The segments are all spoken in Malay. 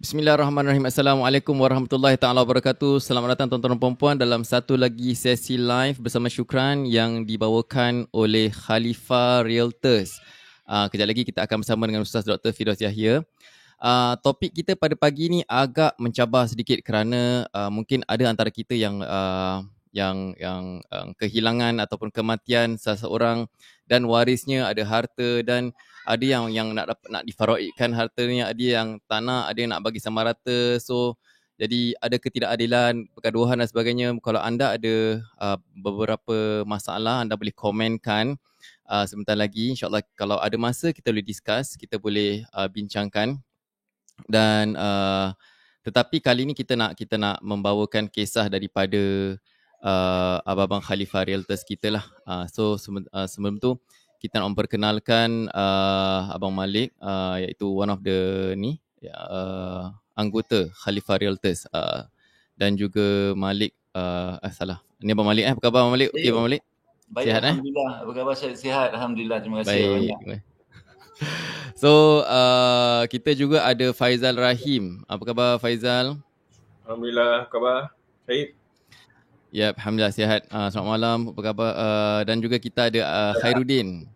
Bismillahirrahmanirrahim. Assalamualaikum warahmatullahi taala wabarakatuh. Selamat datang tuan-tuan dan puan-puan dalam satu lagi sesi live bersama Syukran yang dibawakan oleh Khalifa Realtors. Uh, kejap lagi kita akan bersama dengan Ustaz Dr. Fidos Yahya. Uh, topik kita pada pagi ini agak mencabar sedikit kerana uh, mungkin ada antara kita yang uh, yang yang uh, kehilangan ataupun kematian seseorang dan warisnya ada harta dan ada yang yang nak dapat nak difaroikkan hartanya ada yang tanah ada yang nak bagi sama rata. So jadi ada ketidakadilan pergaduhan dan sebagainya. Kalau anda ada uh, beberapa masalah anda boleh komenkan uh, sebentar lagi. Insyaallah kalau ada masa kita boleh discuss kita boleh uh, bincangkan. Dan uh, tetapi kali ini kita nak kita nak membawakan kisah daripada uh, abang-abang Khalifah Realtors kita lah. Uh, so sebelum, uh, sebelum tu kita nak memperkenalkan uh, Abang Malik uh, iaitu one of the ni uh, anggota Khalifah Realtors uh, dan juga Malik uh, eh salah ni Abang Malik eh apa khabar Abang Malik okey Abang Malik Baik, sihat, Alhamdulillah. Eh? Apa khabar saya? Sihat. Alhamdulillah. Terima kasih Baik. banyak. So, uh, kita juga ada Faizal Rahim. Apa khabar Faizal? Alhamdulillah. Apa khabar? Baik. Ya, Alhamdulillah sihat. Uh, selamat malam. Apa khabar? Uh, dan juga kita ada uh, Khairuddin.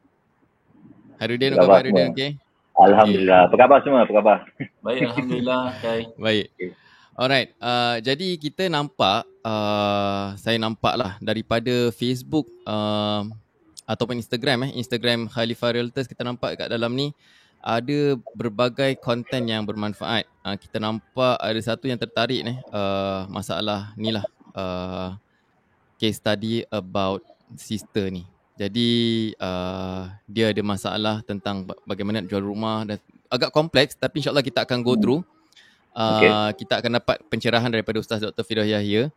Khairuddin, apa khabar Khairuddin? Okay? Alhamdulillah. Okay. Apa khabar semua? Apa khabar? Baik, Alhamdulillah. Okay. Baik. Okay. Alright, uh, jadi kita nampak, uh, saya nampak lah daripada Facebook uh, ataupun Instagram eh, Instagram Khalifah Realtors kita nampak kat dalam ni ada berbagai konten yang bermanfaat. Uh, kita nampak ada satu yang tertarik ni, uh, masalah ni lah. Uh, case study about sister ni. Jadi uh, dia ada masalah tentang bagaimana nak jual rumah dan agak kompleks tapi insyaallah kita akan go through. Uh, okay. Kita akan dapat pencerahan daripada Ustaz Dr. Fidah Yahya.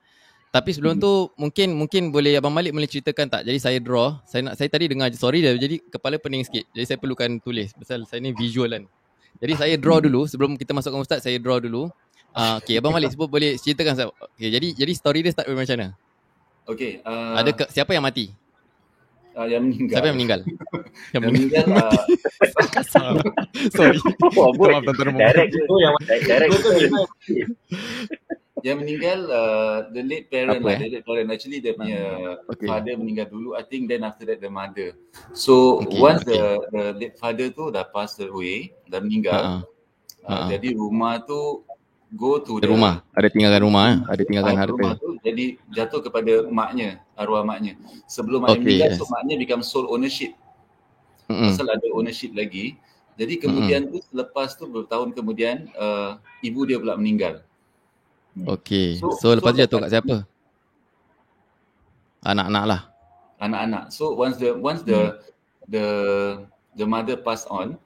Tapi sebelum hmm. tu mungkin mungkin boleh Abang Malik boleh ceritakan tak? Jadi saya draw, saya nak saya tadi dengar sorry dah jadi kepala pening sikit. Jadi saya perlukan tulis pasal saya ni visual kan. Jadi saya draw dulu sebelum kita masukkan ustaz saya draw dulu. Uh, okay, Abang Malik sebab boleh ceritakan Okay, jadi jadi story dia start macam mana? Okay. Uh, Ada ke, siapa yang mati? Uh, yang meninggal. Siapa yang meninggal? yang, yang meninggal. uh, Sorry. Oh, Maaf tuan-tuan. Direct tu yang direct yang meninggal uh, the late parent Apa, lah, eh? the late parent actually dia punya okay. father meninggal dulu I think then after that the mother so okay, once okay. the the late father tu dah pass away dah meninggal uh-huh. Uh, uh-huh. jadi rumah tu go to the rumah ada tinggalkan rumah eh ada tinggalkan uh, harta rumah tu jadi jatuh kepada maknya arwah maknya sebelum okay, meninggal yes. so maknya become sole ownership mm-hmm. pasal ada ownership lagi jadi kemudian mm-hmm. tu selepas tu bertahun kemudian uh, ibu dia pula meninggal Okay. So, so lepas so, tu jatuh kat siapa? Anak-anak lah. Anak-anak. So once the once the hmm. the the mother pass on,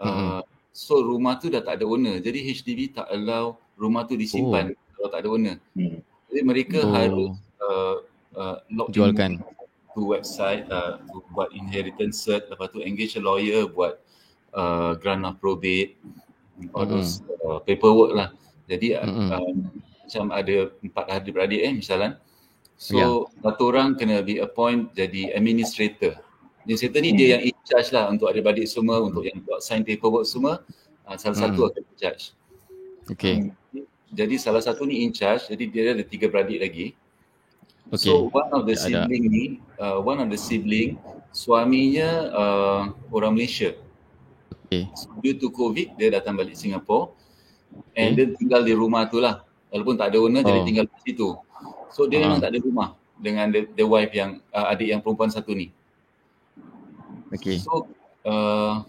uh, hmm. So rumah tu dah tak ada owner. Jadi HDB tak allow rumah tu disimpan oh. kalau tak ada owner. Hmm. Jadi mereka oh. harus uh, uh, log jualkan to website uh, to buat inheritance cert lepas tu engage a lawyer buat uh, grant of probate all hmm. those uh, paperwork lah. Jadi mm-hmm. um, macam ada empat adik-beradik eh misalnya. So yeah. satu orang kena be appoint jadi administrator. Administrator ni mm. dia yang in charge lah untuk adik-beradik semua untuk yang buat sign paperwork semua. Uh, salah satu akan in charge. Okay. Um, jadi salah satu ni in charge. Jadi dia ada tiga beradik lagi. Okay. So one of the sibling ni, uh, one of the sibling suaminya uh, orang Malaysia. Okay. So, due to COVID dia datang balik Singapore. And hmm. dia tinggal di rumah tu lah. Walaupun tak ada owner, oh. jadi tinggal di situ. So dia uh. memang tak ada rumah dengan the, the wife yang, uh, adik yang perempuan satu ni. Okay. So, uh,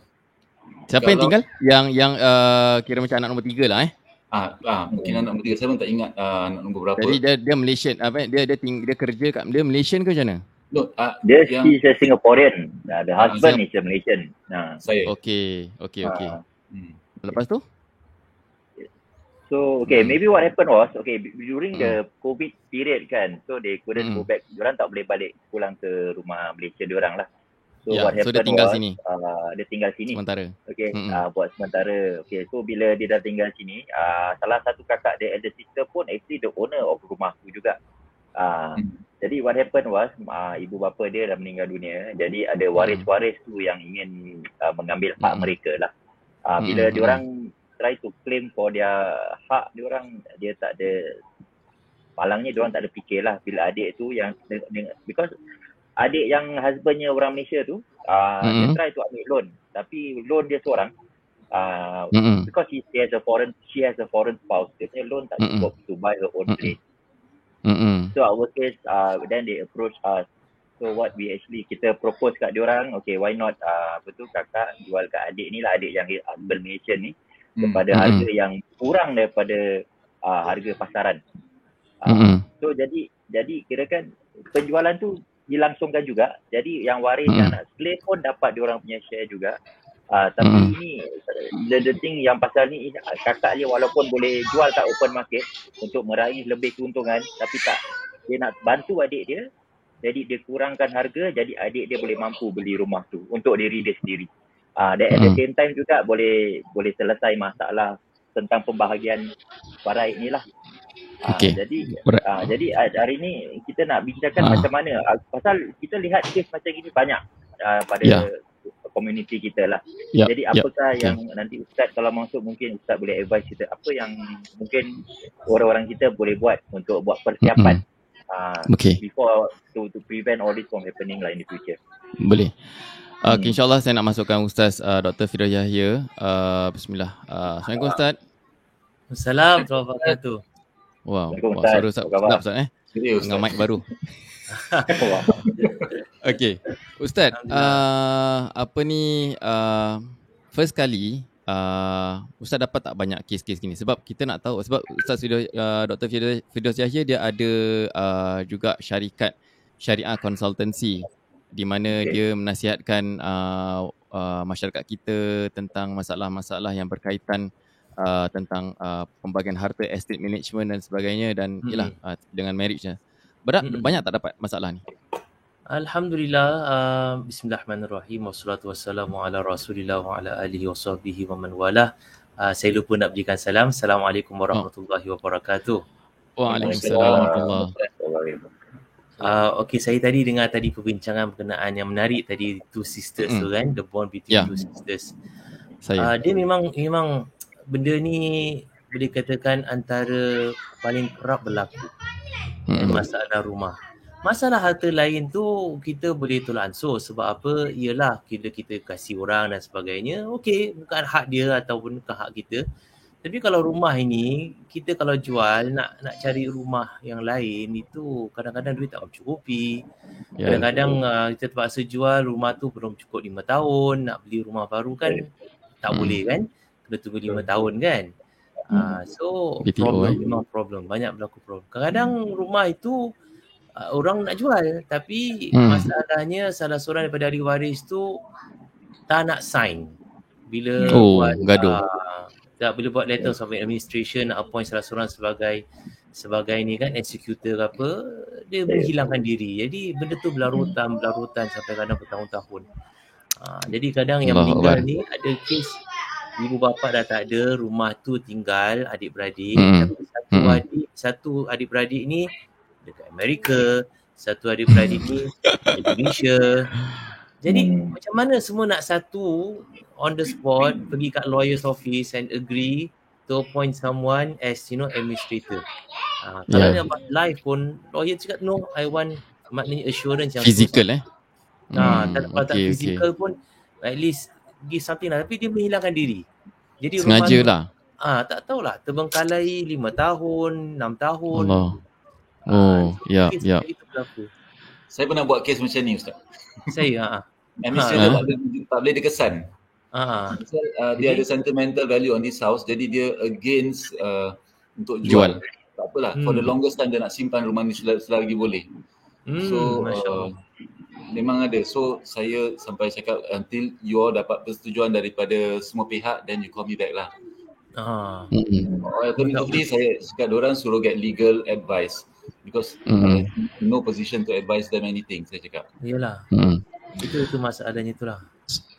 Siapa yang tinggal? Yang yang uh, kira macam anak nombor tiga lah eh? Ah, ah mungkin anak nombor tiga. Saya pun tak ingat uh, anak nombor berapa. Jadi dia dia Malaysian apa dia dia ting, dia kerja kat dia Malaysian ke macam mana? No, uh, dia yang, is a Singaporean. Uh, the husband uh, is a Malaysian. Nah. Saya. Okay, okay, okay. Uh, hmm. Lepas tu? So okay, hmm. maybe what happened was okay during hmm. the COVID period kan, so they couldn't hmm. go back. Diorang tak boleh balik pulang ke rumah Malaysia diorang lah. So yeah, what happened so dia tinggal was, sini. Uh, dia tinggal sini. Sementara. Okay, hmm. uh, buat sementara. Okay, so bila dia dah tinggal sini, uh, salah satu kakak dia elder sister pun actually the owner of rumah tu juga. Uh, hmm. Jadi what happened was uh, ibu bapa dia dah meninggal dunia. Jadi ada waris-waris tu yang ingin uh, mengambil hak hmm. mereka lah. Uh, bila hmm. diorang try to claim for their hak dia orang dia tak ada palangnya dia orang tak ada fikir lah bila adik tu yang because adik yang husbandnya orang Malaysia tu uh, mm-hmm. dia try to ambil loan tapi loan dia seorang uh, mm-hmm. because he, he has a foreign she has a foreign spouse dia punya loan tak cukup mm-hmm. to buy her own place mm-hmm. so our case uh, then they approach us so what we actually kita propose kat diorang okay why not uh, apa tu kakak jual kat adik ni lah adik yang husband Malaysian ni mm-hmm. kepada mm-hmm. harga yang kurang daripada uh, harga pasaran uh, mm-hmm. so jadi jadi kira kan penjualan tu dilangsungkan juga. Jadi yang waris hmm. yang nak claim pun dapat dia orang punya share juga. Uh, tapi hmm. ini the, the thing yang pasal ni kakak dia walaupun boleh jual kat open market untuk meraih lebih keuntungan tapi tak dia nak bantu adik dia jadi dia kurangkan harga jadi adik dia boleh mampu beli rumah tu untuk diri dia sendiri. Ah uh, dan at the hmm. same time juga boleh boleh selesai masalah tentang pembahagian barai inilah. Ah, okay. Uh, jadi uh, jadi hari ni kita nak bincangkan uh. macam mana uh, pasal kita lihat kes macam gini banyak uh, pada yeah. community kita lah. Yeah. Jadi apakah yeah. yang okay. nanti ustaz kalau masuk mungkin ustaz boleh advise kita apa yang mungkin orang-orang kita boleh buat untuk buat persiapan mm-hmm. uh, okay. before to to prevent all this from happening lah in the future. Boleh. Uh, okay, InsyaAllah saya nak masukkan Ustaz uh, Dr. Firdaus Yahya. Uh, Bismillah. Uh, Assalamualaikum Ustaz. Assalamualaikum warahmatullahi wabarakatuh. Wow, wow suara Ustaz sedap Ustaz eh. Dengan mic baru. okay, Ustaz, uh, apa ni uh, first kali uh, Ustaz dapat tak banyak kes-kes gini sebab kita nak tahu sebab Ustaz Fidos, uh, Dr. Fidos Yahya dia ada uh, juga syarikat syariah consultancy di mana okay. dia menasihatkan uh, uh, masyarakat kita tentang masalah-masalah yang berkaitan uh, tentang uh, pembagian harta, estate management dan sebagainya dan hmm. ialah uh, dengan marriage-nya. Berat, hmm. Banyak tak dapat masalah ni? Alhamdulillah. Uh, Bismillahirrahmanirrahim. Wassalatu wassalamu ala rasulillah wa ala alihi wa sahbihi wa man wala. Uh, saya lupa nak berikan salam. Assalamualaikum warahmatullahi wabarakatuh. Waalaikumsalam warahmatullahi wabarakatuh. Uh, okay, saya tadi dengar tadi perbincangan berkenaan yang menarik tadi two sisters mm. tu kan, the bond between yeah. two sisters. Saya. Uh, dia memang memang benda ni boleh katakan antara paling kerap berlaku hmm. masalah rumah. Masalah harta lain tu kita boleh tolak ansur sebab apa? Ialah kita kita kasih orang dan sebagainya. Okey, bukan hak dia ataupun bukan hak kita. Tapi kalau rumah ini kita kalau jual nak nak cari rumah yang lain itu kadang-kadang duit tak mencukupi. Ya, kadang-kadang uh, kita terpaksa jual rumah tu belum cukup lima tahun, nak beli rumah baru kan tak hmm. boleh kan kena tunggu lima tahun kan. Hmm. Uh, so BTO, problem eh? memang problem banyak berlaku problem. Kadang-kadang rumah itu uh, orang nak jual tapi hmm. masalahnya salah seorang daripada ahli waris tu tak nak sign bila oh, buat gaduh. Uh, tak bila buat letter of administration nak appoint salah seorang sebagai sebagai ni kan executor ke apa dia menghilangkan diri jadi benda tu berlarutan berlarutan sampai kadang bertahun-tahun uh, jadi kadang yang meninggal ni ada kes ibu bapa dah tak ada, rumah tu tinggal adik-beradik. Hmm. Satu hmm. adik, satu adik-beradik ni dekat Amerika, satu adik-beradik ni Indonesia. Jadi hmm. macam mana semua nak satu on the spot pergi kat lawyer's office and agree to appoint someone as you know administrator. Uh, kalau yeah. nak live pun lawyer cakap no, I want maknanya assurance yang physical eh. Nah, hmm, kalau okay, tak physical okay. pun at least give something lah tapi dia menghilangkan diri. Jadi sengaja lah. Ah, tak tahulah terbengkalai lima tahun, enam tahun. Allah. Ah, oh, ya, ya. Saya pernah buat kes macam ni ustaz. Saya ha. Mesti ha. tak, tak boleh dikesan. Ha. Uh, dia ada sentimental value on this house jadi dia against uh, untuk jual. jual. Tak apalah. Hmm. For the longest time dia nak simpan rumah ni selagi boleh. Hmm, so uh, memang ada. So saya sampai cakap until you all dapat persetujuan daripada semua pihak then you call me back lah. Ah. Mm-hmm. Alternatively saya cakap orang suruh get legal advice because mm-hmm. no position to advise them anything saya cakap. Iyalah. Mm-hmm. Itu itu masalahnya itulah.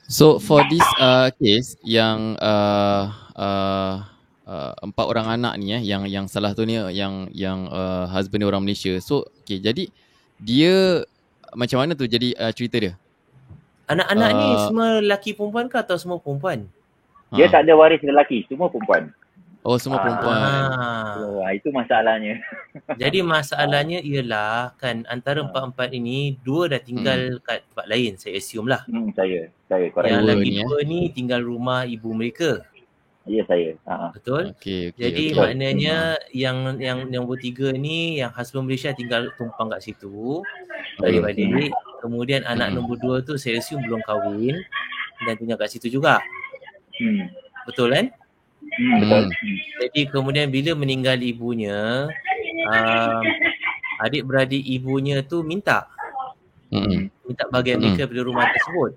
So for this uh, case yang uh, uh, uh, empat orang anak ni eh yang yang salah tu ni yang yang uh, husband ni orang Malaysia. So okay jadi dia macam mana tu jadi uh, cerita dia? Anak-anak uh, ni semua lelaki perempuan ke atau semua perempuan? Dia ha. tak ada waris lelaki, semua perempuan. Oh, semua perempuan. Ah. So, itu masalahnya. Jadi masalahnya ialah kan antara empat-empat ini dua dah tinggal hmm. kat tempat lain, saya assume lah. Hmm, saya. Saya korang. Yang lagi ni, dua eh? ni tinggal rumah ibu mereka. Ya saya. Ha. Betul? Okay, okay, Jadi okay. maknanya hmm. yang yang yang tiga ni yang husband Malaysia tinggal tumpang kat situ. Adik-adik. Hmm. Kemudian anak hmm. nombor dua tu saya assume belum kahwin dan tinggal kat situ juga. Hmm. Betul kan? Hmm, betul. Hmm. Jadi kemudian bila meninggal ibunya, um, adik-beradik ibunya tu minta. Hmm. Minta bahagian mereka hmm. pada rumah tersebut.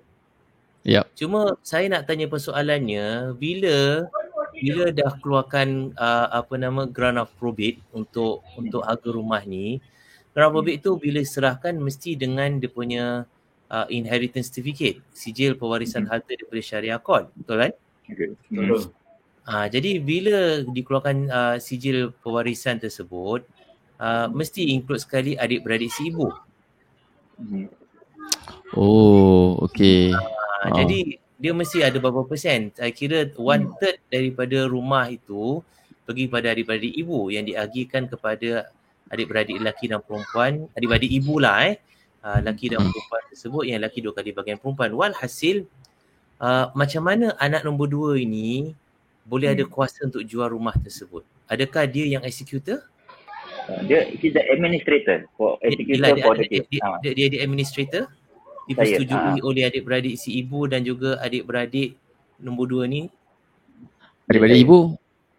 Yep. Cuma saya nak tanya persoalannya, bila bila dah keluarkan uh, apa nama grant of probate untuk untuk harga rumah ni, grant of probate tu bila serahkan mesti dengan dia punya uh, inheritance certificate, sijil pewarisan harta daripada syariah court, betul kan? Okay. Betul. Uh, jadi bila dikeluarkan uh, sijil pewarisan tersebut, uh, mesti include sekali adik-beradik si ibu. Hmm. Oh, okay. Uh, oh. Jadi dia mesti ada berapa persen. Saya kira one third daripada rumah itu pergi pada adik-beradik ibu yang diagihkan kepada adik-beradik lelaki dan perempuan. Adik-beradik ibu lah eh. Uh, lelaki dan hmm. perempuan tersebut yang lelaki dua kali bagian perempuan. Walhasil uh, macam mana anak nombor dua ini boleh hmm. ada kuasa untuk jual rumah tersebut? Adakah dia yang executor? Dia dia administrator for executor dia, for dia, dia, dia, dia, dia, dia administrator dipersetujui ha. oleh adik-beradik si ibu dan juga adik-beradik nombor dua ni adik-beradik ibu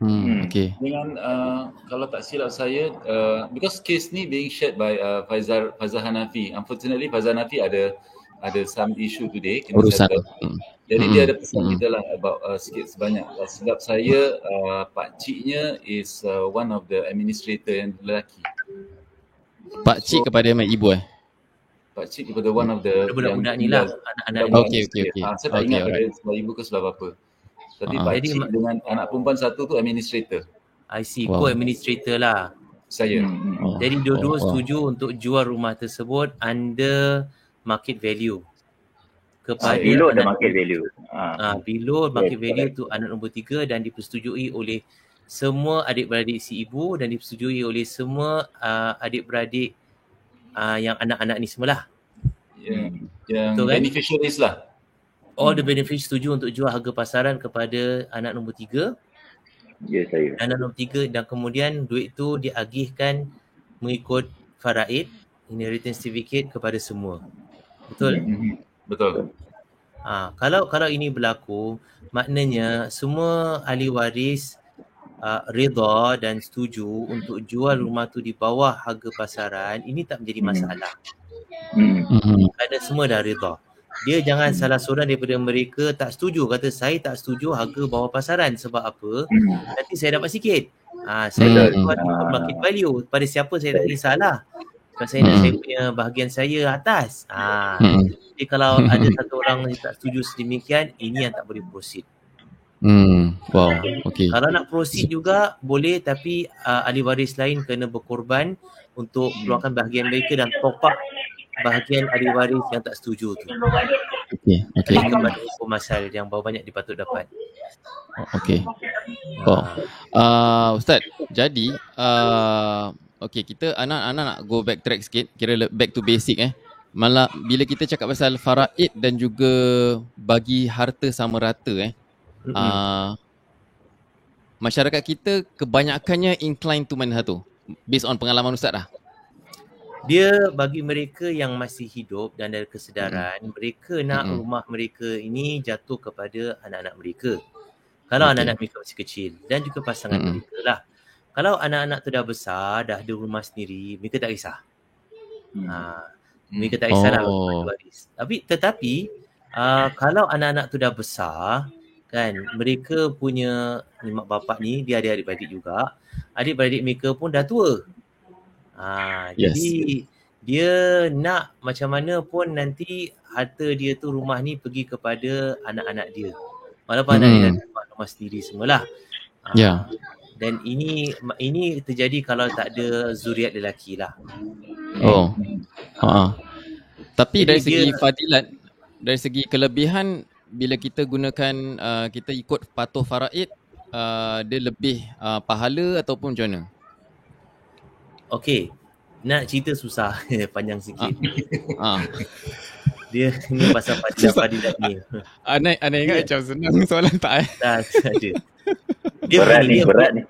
hmm, hmm. okay dengan uh, kalau tak silap saya uh, because case ni being shared by uh, Faizal Faizal Hanafi unfortunately Faizal Hanafi ada ada some issue today urusan hmm. Jadi hmm. dia ada pesan hmm. kita lah about uh, sikit sebanyak. Uh, sebab saya uh, pak ciknya is uh, one of the administrator yang lelaki. Pak cik so, kepada mak ibu eh? Pak cik kepada one of the budak-budak ni lah anak-anak ni. Okey okey okey. Ha, saya tak okay, ingat pada sebelah ibu ke sebelah bapa. Tapi uh-huh. pak cik Jadi, dengan anak perempuan satu tu administrator. I see, wow. co-administrator lah. Saya. Hmm. Oh. Jadi dua-dua oh. setuju untuk jual rumah tersebut under market value kepada uh, below the market value. Ah, uh, below market yes, value tu anak nombor tiga dan dipersetujui oleh semua adik-beradik si ibu dan dipersetujui oleh semua uh, adik-beradik uh, yang anak-anak ni semualah. Yeah. Yang Betul, kan? beneficiaries lah. All the beneficiaries setuju untuk jual harga pasaran kepada anak nombor tiga. Ya, yes, saya. Anak nombor tiga dan kemudian duit tu diagihkan mengikut faraid, inheritance certificate kepada semua. Betul? Mm-hmm. Betul. Ha, kalau kalau ini berlaku, maknanya semua ahli waris uh, reda dan setuju untuk jual rumah tu di bawah harga pasaran, ini tak menjadi hmm. masalah. Hmm. hmm. Kerana semua dah reda. Dia jangan hmm. salah seorang daripada mereka tak setuju. Kata saya tak setuju harga bawah pasaran. Sebab apa? Hmm. Nanti saya dapat sikit. Ha, saya hmm. buat market value. Pada siapa saya tak kisahlah. Sebab saya nak hmm. saya punya bahagian saya atas. Ha. Hmm. Jadi kalau ada satu orang yang tak setuju sedemikian, ini yang tak boleh proceed. Hmm, wow, okay. Kalau nak proceed juga boleh tapi uh, ahli waris lain kena berkorban untuk keluarkan bahagian mereka dan top up bahagian ahli waris yang tak setuju tu. Okay, okay. Ini kepada hukum masal yang bawa banyak dipatut dapat. Okay. Oh. Uh, Ustaz, jadi uh, okay kita anak-anak nak go back track sikit, kira back to basic eh malah bila kita cakap pasal faraid dan juga bagi harta sama rata eh mm-hmm. uh, masyarakat kita kebanyakannya incline to mana satu based on pengalaman ustaz dah dia bagi mereka yang masih hidup dan ada kesedaran mm-hmm. mereka nak mm-hmm. rumah mereka ini jatuh kepada anak-anak mereka kalau okay. anak-anak mereka masih kecil dan juga pasangan mm-hmm. mereka lah kalau anak-anak tu dah besar dah ada rumah sendiri mereka tak kisah mm-hmm. ha, mereka tak kisahlah oh. waris. Tapi tetapi uh, kalau anak-anak tu dah besar kan mereka punya ni mak bapak ni dia ada adik-beradik juga. Adik-beradik mereka pun dah tua. Ha, yes. jadi dia nak macam mana pun nanti harta dia tu rumah ni pergi kepada anak-anak dia. Walaupun hmm. anak dia dah rumah sendiri semualah. Ha, ya. Yeah. Dan ini ini terjadi kalau tak ada zuriat lelaki lah. Oh. Ha. Tapi Jadi dari segi dia, fadilat, dari segi kelebihan bila kita gunakan uh, kita ikut patuh faraid uh, dia lebih uh, pahala ataupun macam mana? Okay, nak cerita susah panjang sikit. Ah. ah. Dia ni pasal fadilah fadilah ni. Anai anai ingat macam senang soalan tak eh? Tak ada. Dia berat ni, berat ni.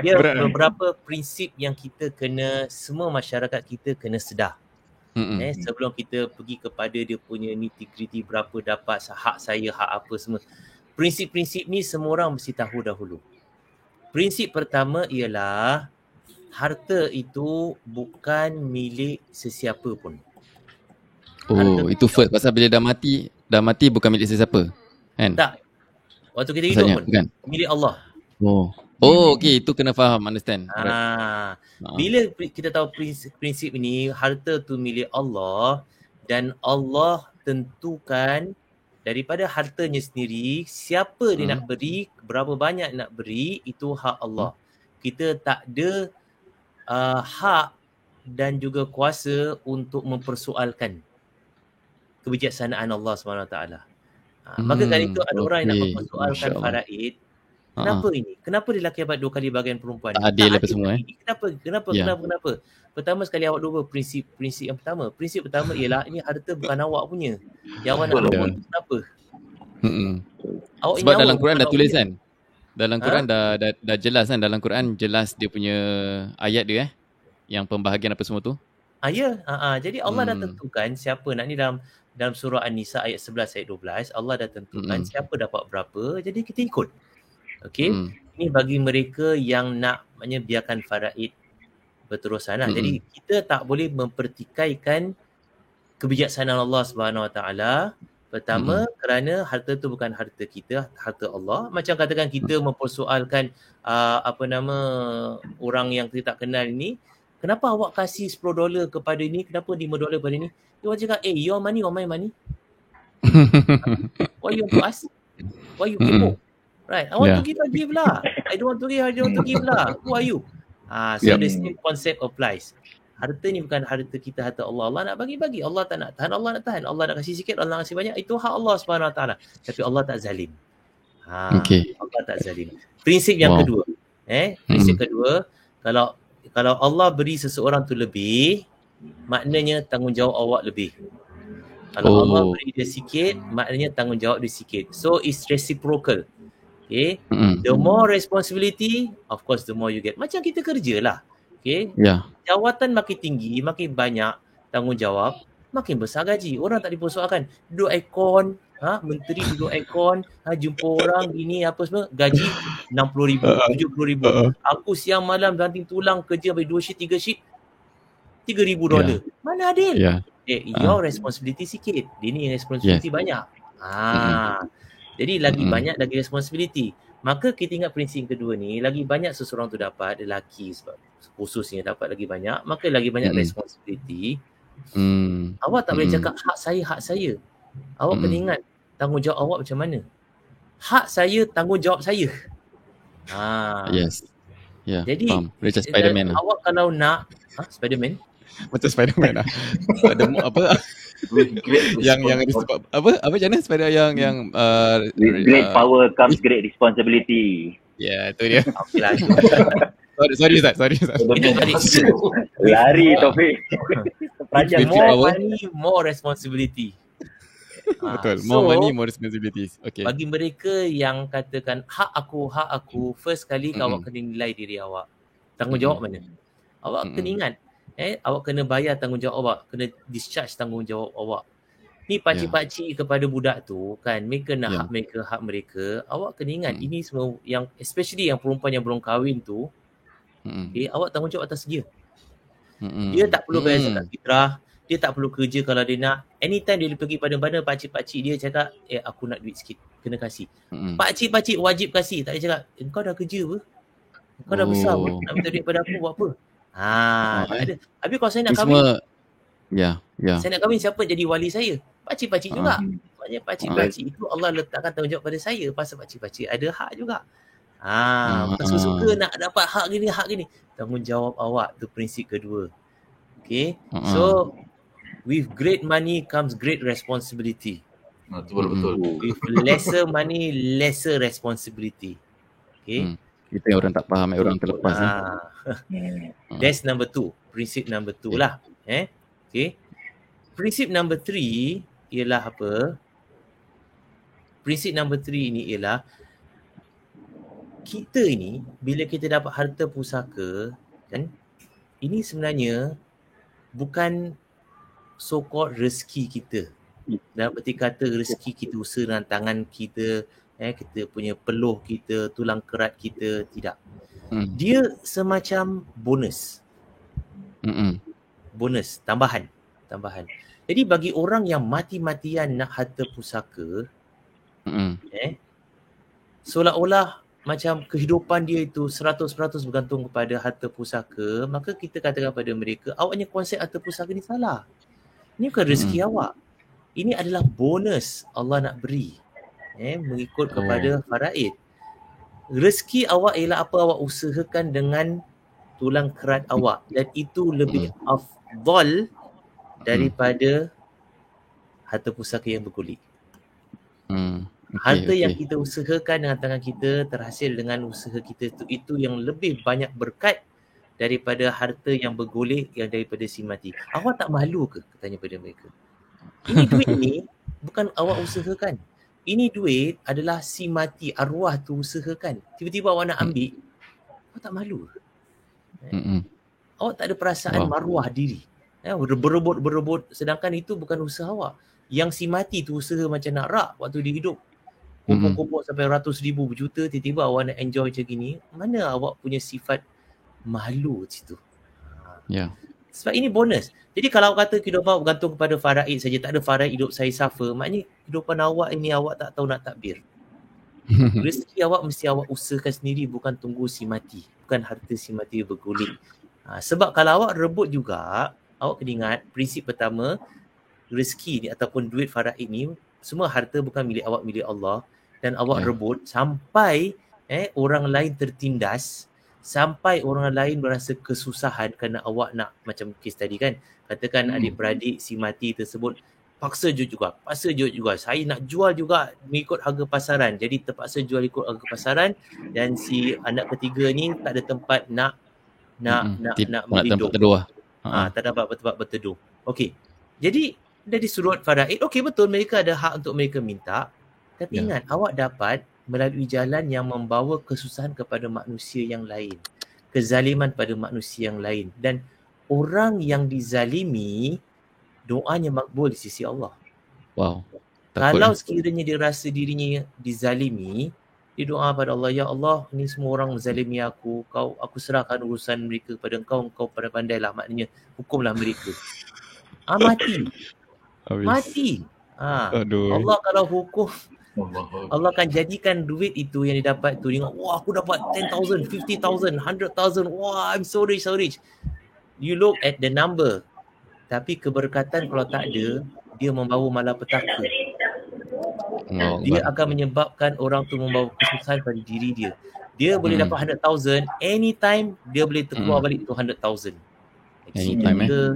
Dia berat beberapa ni. prinsip yang kita kena semua masyarakat kita kena sedar. Mm-hmm. Eh sebelum kita pergi kepada dia punya nitty-gritty berapa dapat hak saya, hak apa semua. Prinsip-prinsip ni semua orang mesti tahu dahulu. Prinsip pertama ialah harta itu bukan milik sesiapa pun. Oh, itu first pasal bila dah mati, dah mati bukan milik sesiapa. Kan? Tak. Waktu kita hidup pun kan? milik Allah. Oh. Oh, okey, itu kena faham, understand. Ah. Bila kita tahu prinsip, prinsip ini, harta tu milik Allah dan Allah tentukan daripada hartanya sendiri siapa dia hmm. nak beri, berapa banyak nak beri, itu hak Allah. Hmm. Kita tak ada uh, hak dan juga kuasa untuk mempersoalkan kebijaksanaan Allah SWT. Ha, hmm, maka kali itu ada okay. orang yang nak mempersoalkan faraid. Kenapa uh-huh. ini? Kenapa dia lelaki dapat dua kali bahagian perempuan? Tak adil apa semua eh. Kenapa? Kenapa? Yeah. Kenapa? Kenapa? Pertama sekali awak dua prinsip prinsip yang pertama. Prinsip pertama ialah ini harta bukan awak punya. Yang awak nak yeah. kenapa? Hmm. Awak Sebab dalam Quran dah tulis kan? Dalam ha? Quran dah, dah dah jelas kan? Dalam Quran jelas dia punya ayat dia eh. Yang pembahagian apa semua tu. Ah, ya. Ha, ha. Jadi Allah hmm. dah tentukan siapa nak ni dalam dalam surah An-Nisa ayat 11 ayat 12 Allah dah tentukan mm. siapa dapat berapa jadi kita ikut. Okey. Mm. Ini bagi mereka yang nak maknanya biarkan faraid berterusan lah. Mm. Jadi kita tak boleh mempertikaikan kebijaksanaan Allah Subhanahu Wa Taala Pertama mm-hmm. kerana harta tu bukan harta kita, harta Allah. Macam katakan kita mempersoalkan uh, apa nama orang yang kita tak kenal ini, kenapa awak kasih 10 dolar kepada ini, kenapa 5 dolar kepada ini? Dia orang cakap, eh, your money or my money? Why you to ask? Why you kepo? Right, I want yeah. to give, I give lah. I don't want to give, I don't want to give lah. Who are you? Ah, so yep. the same concept applies. Harta ni bukan harta kita, harta Allah. Allah nak bagi-bagi. Allah tak nak tahan, Allah nak tahan. Allah nak kasih sikit, Allah nak kasih banyak. Itu hak Allah SWT. Tapi Allah tak zalim. Ha, okay. Allah tak zalim. Prinsip yang wow. kedua. Eh, prinsip hmm. kedua, kalau kalau Allah beri seseorang tu lebih, maknanya tanggungjawab awak lebih. Kalau oh. Allah beri dia sikit, maknanya tanggungjawab dia sikit. So it's reciprocal. Okay. Mm-hmm. The more responsibility, of course the more you get. Macam kita kerja lah. Okay. Yeah. Jawatan makin tinggi, makin banyak tanggungjawab, makin besar gaji. Orang tak dipersoalkan. Duduk aircon, ha? menteri duduk aircon, ha? jumpa orang, ini apa semua, gaji RM60,000, RM70,000. Uh-uh. Aku siang malam ganting tulang kerja sampai 2 sheet, 3 sheet, RM3,000 dolar. Yeah. Mana adil? Yeah. Eh, uh. your responsibility sikit. Dia ni responsibility yeah. banyak. Ah. Mm-hmm. Jadi lagi mm-hmm. banyak lagi responsibility. Maka kita ingat prinsip kedua ni, lagi banyak seseorang tu dapat, lelaki sebab khususnya dapat lagi banyak, maka lagi banyak mm-hmm. responsibility. Mm. Awak tak boleh mm-hmm. cakap hak saya, hak saya. Awak mm-hmm. kena ingat tanggungjawab awak macam mana. Hak saya, tanggungjawab saya. Ha. Yes. Yeah, Jadi, Macam Spiderman awak kalau nak, ha, Spiderman? Macam Spiderman lah. Ada apa? yang yang disebab, apa apa macam mana spider yang yang uh, great uh, power comes great responsibility. Ya, yeah, itu dia. Okeylah. sorry, sorry Ustaz, sorry Ustaz. Lari Taufik. Panjang more money, more responsibility. Betul, more so, money, more responsibilities. Okay. Bagi mereka yang katakan hak aku, hak aku, first kali mm-hmm. awak kena nilai diri awak. Tanggungjawab mm-hmm. mana? Awak mm-hmm. kena ingat, eh awak kena bayar tanggungjawab awak kena discharge tanggungjawab awak ni pakcik-pakcik yeah. kepada budak tu kan mereka nak yeah. hak mereka hak mereka awak kena ingat mm. ini semua yang especially yang perempuan yang belum kahwin tu mm. okay, awak tanggungjawab atas dia mm. dia tak perlu bayar mm. zakat fitrah dia tak perlu kerja kalau dia nak anytime dia pergi pada mana pakcik-pakcik dia cakap eh aku nak duit sikit kena kasih mm. pakcik-pakcik wajib kasih tak dia cakap kau dah kerja apa kau dah oh. besar apa nak minta duit pada aku buat apa Ha, oh, ada. Habis kalau saya nak kahwin. Semua... Ya, ya. Saya nak kahwin siapa jadi wali saya? Pakcik-pakcik juga. Hmm. Maknanya pakcik-pakcik itu Allah letakkan tanggungjawab pada saya pasal pakcik-pakcik ada hak juga. Ha, hmm. bukan suka-suka nak dapat hak gini, hak gini. Tanggungjawab awak tu prinsip kedua. Okay. Hmm. So with great money comes great responsibility. betul betul. With lesser money, lesser responsibility. Okay. Hmm. Itu yang orang tak faham, orang terlepas. Ha. Eh. That's number two. Prinsip number two lah. Eh? Okay. Prinsip number three ialah apa? Prinsip number three ini ialah kita ini bila kita dapat harta pusaka kan ini sebenarnya bukan so called rezeki kita dalam erti kata rezeki kita usaha dengan tangan kita eh kita punya peluh kita tulang kerat kita tidak. Hmm. dia semacam bonus. Hmm bonus tambahan tambahan. Jadi bagi orang yang mati-matian nak harta pusaka hmm eh seolah-olah macam kehidupan dia itu 100% bergantung kepada harta pusaka maka kita katakan pada mereka awaknya konsep harta pusaka ni salah. Ini bukan rezeki hmm. awak. Ini adalah bonus Allah nak beri eh mengikut kepada oh. faraid rezeki awak ialah apa awak usahakan dengan tulang kerat awak dan itu lebih hmm. afdal daripada hmm. harta pusaka yang berkulit hmm. okay, harta okay. yang kita usahakan dengan tangan kita terhasil dengan usaha kita itu itu yang lebih banyak berkat daripada harta yang bergolek yang daripada si mati awak tak malu ke katanya pada mereka ini duit ni bukan awak usahakan ini duit adalah si mati arwah tu usahakan. Tiba-tiba awak nak hmm. ambil, hmm. awak tak malu. Hmm. Awak tak ada perasaan wow. maruah diri. Eh, berebut-berebut sedangkan itu bukan usaha awak. Yang si mati tu usaha macam nak rak waktu dia hidup. Kumpul-kumpul sampai ratus ribu berjuta, tiba-tiba awak nak enjoy macam gini. Mana awak punya sifat malu situ? Ya. Yeah. Sebab ini bonus. Jadi kalau kata kehidupan bergantung kepada faraid saja, tak ada faraid hidup saya suffer, maknanya kehidupan awak ini awak tak tahu nak takbir. Rezeki awak mesti awak usahakan sendiri bukan tunggu si mati. Bukan harta si mati berguling. Ha, sebab kalau awak rebut juga, awak kena ingat prinsip pertama, rezeki ni ataupun duit faraid ini, semua harta bukan milik awak, milik Allah. Dan awak yeah. rebut sampai eh orang lain tertindas, sampai orang lain berasa kesusahan kerana awak nak macam kes tadi kan? Katakan hmm. adik-beradik si mati tersebut paksa jual juga paksa jual juga. Saya nak jual juga mengikut harga pasaran. Jadi terpaksa jual ikut harga pasaran dan si anak ketiga ni tak ada tempat nak nak hmm. nak nak berlindung tempat teduh ha, tak dapat tempat berteduh. Okey. Jadi dari sudut faraid okey betul mereka ada hak untuk mereka minta. Tapi ya. ingat awak dapat melalui jalan yang membawa kesusahan kepada manusia yang lain kezaliman pada manusia yang lain. Dan orang yang dizalimi doanya makbul di sisi Allah. Wow. Kalau sekiranya dia rasa dirinya dizalimi dia doa pada Allah ya Allah ni semua orang menzalimi aku. Kau aku serahkan urusan mereka kepada engkau engkau pada pandailah. Maknanya hukumlah mereka. Ah mati. Habis. mati. Ha. Allah kalau hukum Allah akan jadikan duit itu yang dia dapat tu tengok wah aku dapat 10,000, 50,000, 100,000 wah I'm so rich so rich you look at the number tapi keberkatan kalau tak ada dia membawa malapetaka dia akan menyebabkan orang tu membawa kesusahan pada diri dia dia boleh hmm. dapat 100,000 anytime dia boleh terkeluar hmm. balik tu 100,000 accident ke eh?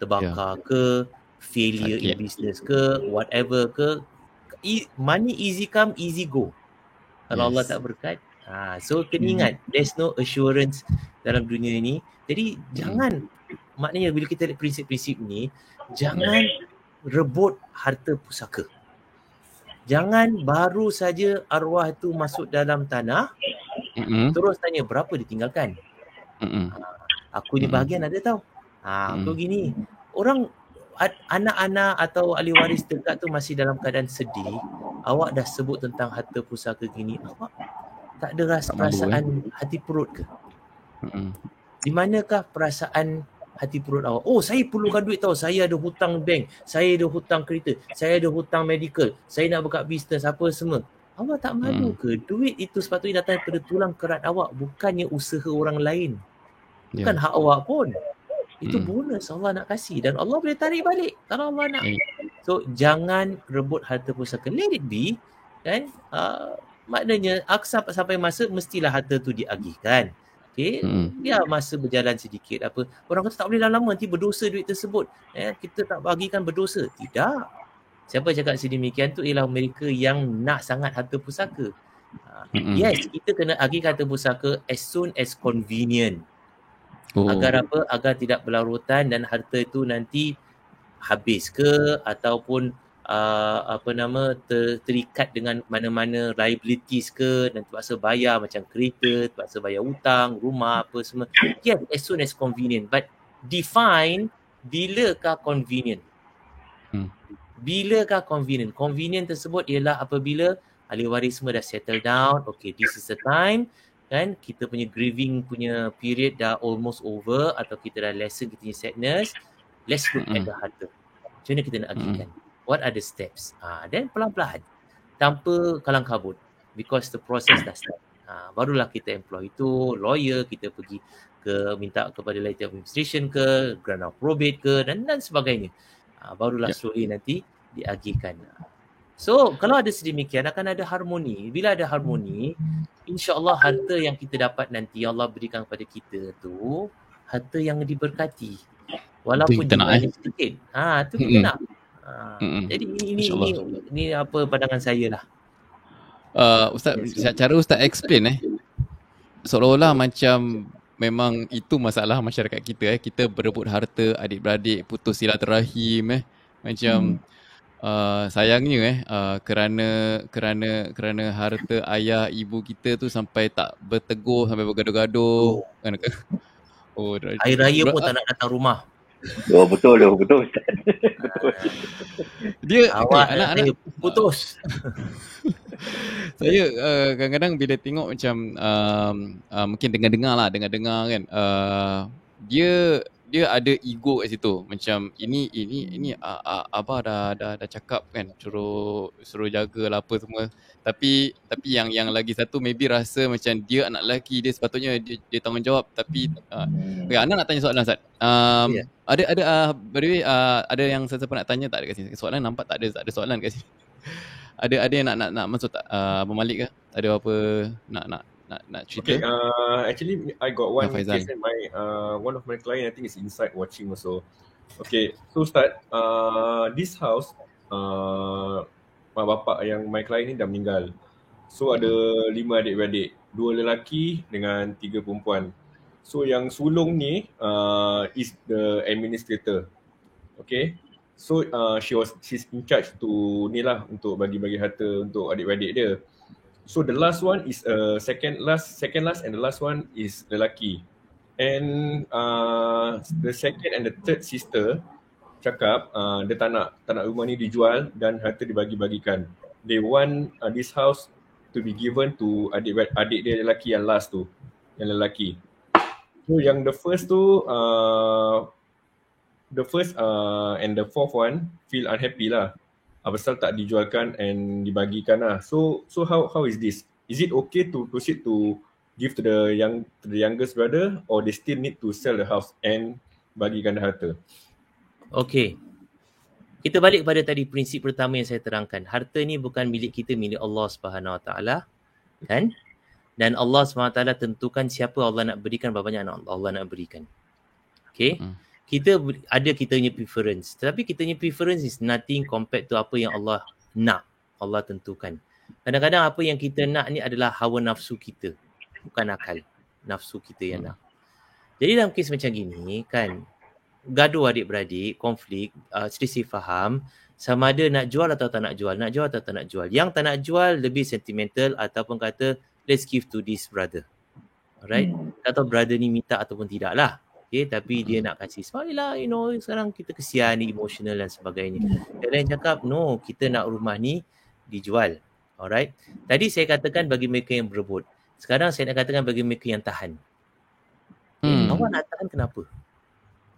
terbakar yeah. ke failure Sakit. in business ke whatever ke e- money easy come easy go kalau yes. Allah tak berkat ha so kena hmm. ingat there's no assurance dalam dunia ini jadi hmm. jangan maknanya bila kita lihat prinsip-prinsip ni jangan rebut harta pusaka jangan baru saja arwah itu masuk dalam tanah mm-hmm. terus tanya berapa ditinggalkan mm-hmm. ha, aku ni bahagian mm-hmm. ada tahu ha aku mm. gini orang anak-anak atau ahli waris dekat tu masih dalam keadaan sedih, awak dah sebut tentang harta pusaka gini, awak tak ada rasa tak perasaan malu, eh? hati perut ke? Mm-hmm. Di manakah perasaan hati perut awak? Oh, saya perlukan duit tau. Saya ada hutang bank, saya ada hutang kereta, saya ada hutang medical, saya nak buka bisnes apa semua. Awak tak malu mm. ke? Duit itu sepatutnya datang daripada tulang kerat awak, bukannya usaha orang lain. Bukan yeah. hak awak pun. Itu hmm. bonus Allah nak kasih dan Allah boleh tarik balik kalau Allah nak. Hmm. So jangan rebut harta pusaka. Let it be. Kan? Uh, maknanya aksa sampai masa mestilah harta tu diagihkan. Okay, hmm. biar masa berjalan sedikit apa. Orang kata tak boleh lama nanti berdosa duit tersebut. Eh, kita tak bagikan berdosa. Tidak. Siapa cakap sedemikian tu ialah mereka yang nak sangat harta pusaka. Mm-hmm. Yes, kita kena agihkan harta pusaka as soon as convenient. Oh. Agar apa? Agar tidak berlarutan dan harta itu nanti habis ke ataupun uh, apa nama ter, terikat dengan mana-mana liabilities ke dan terpaksa bayar macam kereta, terpaksa bayar hutang, rumah apa semua. Yes, as soon as convenient. But define bilakah convenient? Hmm. Bilakah convenient? Convenient tersebut ialah apabila ahli waris semua dah settle down. Okay, this is the time kan? Kita punya grieving punya period dah almost over atau kita dah lessen kita punya sadness let's look mm-hmm. at the harta macam mana kita nak agihkan mm-hmm what are the steps? Ah uh, then pelan-pelan. Tanpa kalang kabut. Because the process dah start. Uh, barulah kita employ itu lawyer kita pergi ke minta kepada light administration ke grant of probate ke dan dan sebagainya. Uh, barulah yeah. slowly nanti diagihkan so kalau ada sedemikian akan ada harmoni bila ada harmoni insyaallah harta yang kita dapat nanti Allah berikan kepada kita tu harta yang diberkati walaupun jumlahnya eh. sedikit ha tu kita nak mm Jadi ini ini, ini ini apa pandangan saya lah. Uh, Ustaz, yes, cara Ustaz explain eh. Seolah-olah macam memang itu masalah masyarakat kita eh. Kita berebut harta adik-beradik, putus silaturahim eh. Macam hmm. Uh, sayangnya eh uh, kerana kerana kerana harta ayah ibu kita tu sampai tak bertegur sampai bergaduh-gaduh oh. kan oh air raya pun tak nak datang rumah Oh betul tu, betul Ustaz. betul. Dia awak okay, anak anak putus. saya uh, kadang-kadang bila tengok macam uh, uh, mungkin dengar-dengar lah, dengar-dengar kan. Uh, dia dia ada ego kat situ. Macam ini ini ini uh, uh, abah dah dah dah cakap kan suruh suruh jaga lah apa semua. Tapi tapi yang yang lagi satu maybe rasa macam dia anak lelaki dia sepatutnya dia, dia tanggungjawab. Tapi uh, okay, anak nak tanya soalan Ustaz. Um, yeah. ada ada uh, by the way uh, ada yang saya nak tanya tak ada kat sini? Soalan nampak tak ada tak ada soalan kat sini. Ada ada yang nak nak nak masuk tak uh, Malik ke ada apa nak nak nak nak cerita? Okay, uh, actually I got one case my uh, one of my client I think is inside watching also. Okay, so start uh, this house uh, mak bapak yang my client ni dah meninggal. So ada lima adik-beradik, dua lelaki dengan tiga perempuan. So yang sulung ni uh, is the administrator. Okay. So uh, she was she's in charge to ni lah untuk bagi-bagi harta untuk adik-beradik dia. So the last one is a uh, second last, second last and the last one is lelaki. And uh, the second and the third sister cakap uh, dia tak nak, tak nak rumah ni dijual dan harta dibagi-bagikan. They want uh, this house to be given to adik adik dia lelaki yang last tu, yang lelaki. So yang the first tu, uh, the first uh, and the fourth one feel unhappy lah pasal tak dijualkan and dibagikan lah. So so how how is this? Is it okay to proceed to give to the young to the youngest brother or they still need to sell the house and bagikan harta? Okay. Kita balik pada tadi prinsip pertama yang saya terangkan. Harta ni bukan milik kita, milik Allah Subhanahu Wa Taala, kan? Dan Allah Subhanahu Wa Taala tentukan siapa Allah nak berikan, berapa banyak Allah nak berikan. Okay? Hmm kita ada kita punya preference. Tetapi kita punya preference is nothing compared to apa yang Allah nak Allah tentukan. Kadang-kadang apa yang kita nak ni adalah hawa nafsu kita bukan akal. Nafsu kita yang nak. Jadi dalam kes macam gini kan gaduh adik-beradik konflik uh, selisih faham sama ada nak jual atau tak nak jual nak jual atau tak nak jual. Yang tak nak jual lebih sentimental ataupun kata let's give to this brother. Alright? Hmm. atau brother ni minta ataupun tidak lah Okay, tapi dia nak kasih smile lah, you know, sekarang kita kesian ni, emotional dan sebagainya. Dan lain cakap, no, kita nak rumah ni dijual. Alright. Tadi saya katakan bagi mereka yang berebut. Sekarang saya nak katakan bagi mereka yang tahan. Okay, hmm. Awak nak tahan kenapa?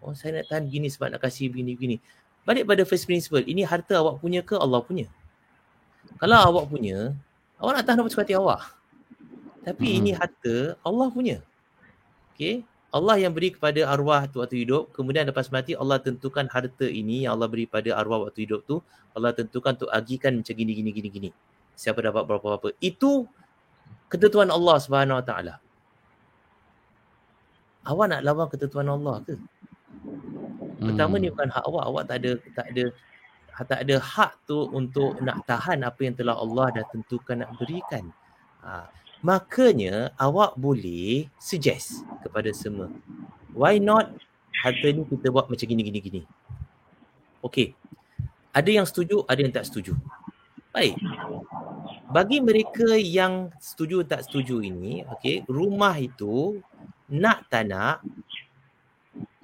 Oh, saya nak tahan gini sebab nak kasih begini-begini. Balik pada first principle, ini harta awak punya ke Allah punya? Kalau awak punya, awak nak tahan apa suka hati awak. Tapi hmm. ini harta Allah punya. Okay, Allah yang beri kepada arwah tu waktu hidup, kemudian lepas mati Allah tentukan harta ini yang Allah beri pada arwah waktu hidup tu, Allah tentukan untuk agikan macam gini gini gini gini. Siapa dapat berapa apa. Itu ketentuan Allah Subhanahu Wa Taala. Awak nak lawan ketentuan Allah ke? Pertama hmm. ni bukan hak awak, awak tak ada tak ada tak ada hak tu untuk nak tahan apa yang telah Allah dah tentukan nak berikan. Ha, makanya awak boleh suggest kepada semua. Why not harta ni kita buat macam gini gini gini. Okey. Ada yang setuju, ada yang tak setuju. Baik. Bagi mereka yang setuju tak setuju ini, okey, rumah itu nak tak nak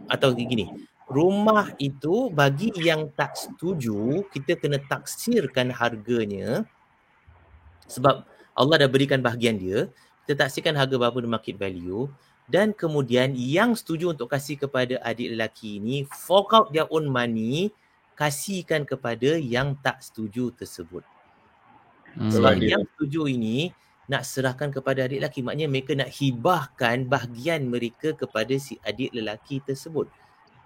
atau gini, rumah itu bagi yang tak setuju, kita kena taksirkan harganya sebab Allah dah berikan bahagian dia, kita taksirkan harga berapa market value dan kemudian yang setuju untuk kasih kepada adik lelaki ini fork out their own money kasihkan kepada yang tak setuju tersebut. Hmm. Sebab yang setuju ini nak serahkan kepada adik lelaki. Maknanya mereka nak hibahkan bahagian mereka kepada si adik lelaki tersebut.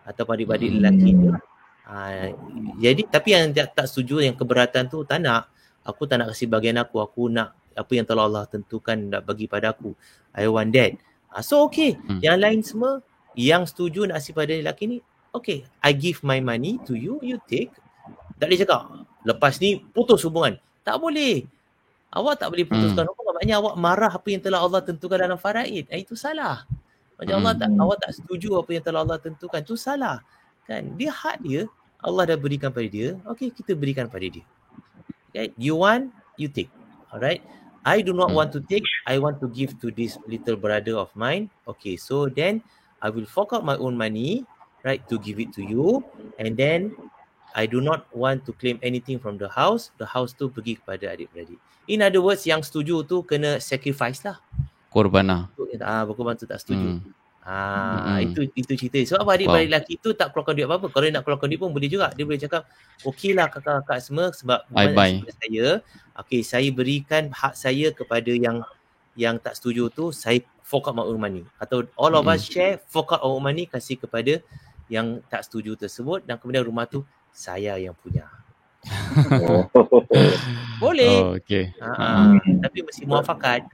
Atau adik-adik hmm. lelaki ni. Ha, jadi tapi yang tak, tak setuju yang keberatan tu tak nak. Aku tak nak kasih bahagian aku. Aku nak apa yang telah Allah tentukan nak bagi pada aku. I want that. Ha, so okay. Hmm. Yang lain semua yang setuju nak kasih pada lelaki ni. Okay. I give my money to you. You take. Tak boleh cakap. Lepas ni putus hubungan. Tak boleh. Awak tak boleh putuskan hmm. hubungan. Maknanya awak marah apa yang telah Allah tentukan dalam faraid. Eh, itu salah. Macam hmm. Allah tak, awak tak setuju apa yang telah Allah tentukan. Itu salah. Kan? Dia hak dia. Allah dah berikan pada dia. Okay, kita berikan pada dia. Okay? You want, you take. Alright. I do not hmm. want to take. I want to give to this little brother of mine. Okay, so then I will fork out my own money, right, to give it to you. And then I do not want to claim anything from the house. The house tu pergi kepada adik-beradik. In other words, yang setuju tu kena sacrifice lah. Korban lah. Ah, berkorban tu tak setuju. Hmm. Ah, hmm. itu itu cerita. Sebab apa adik-beradik wow. lelaki tu tak keluarkan duit apa-apa. Kalau nak keluarkan duit pun boleh juga. Dia boleh cakap, okey lah kakak-kakak semua sebab bye bye. saya, okay, saya berikan hak saya kepada yang yang tak setuju tu, saya fork out my own money. Atau all of hmm. us share, fork out our money kasih kepada yang tak setuju tersebut dan kemudian rumah tu saya yang punya. Oh. Boleh. Oh, okay. Uh-huh. Hmm. Tapi mesti muafakat.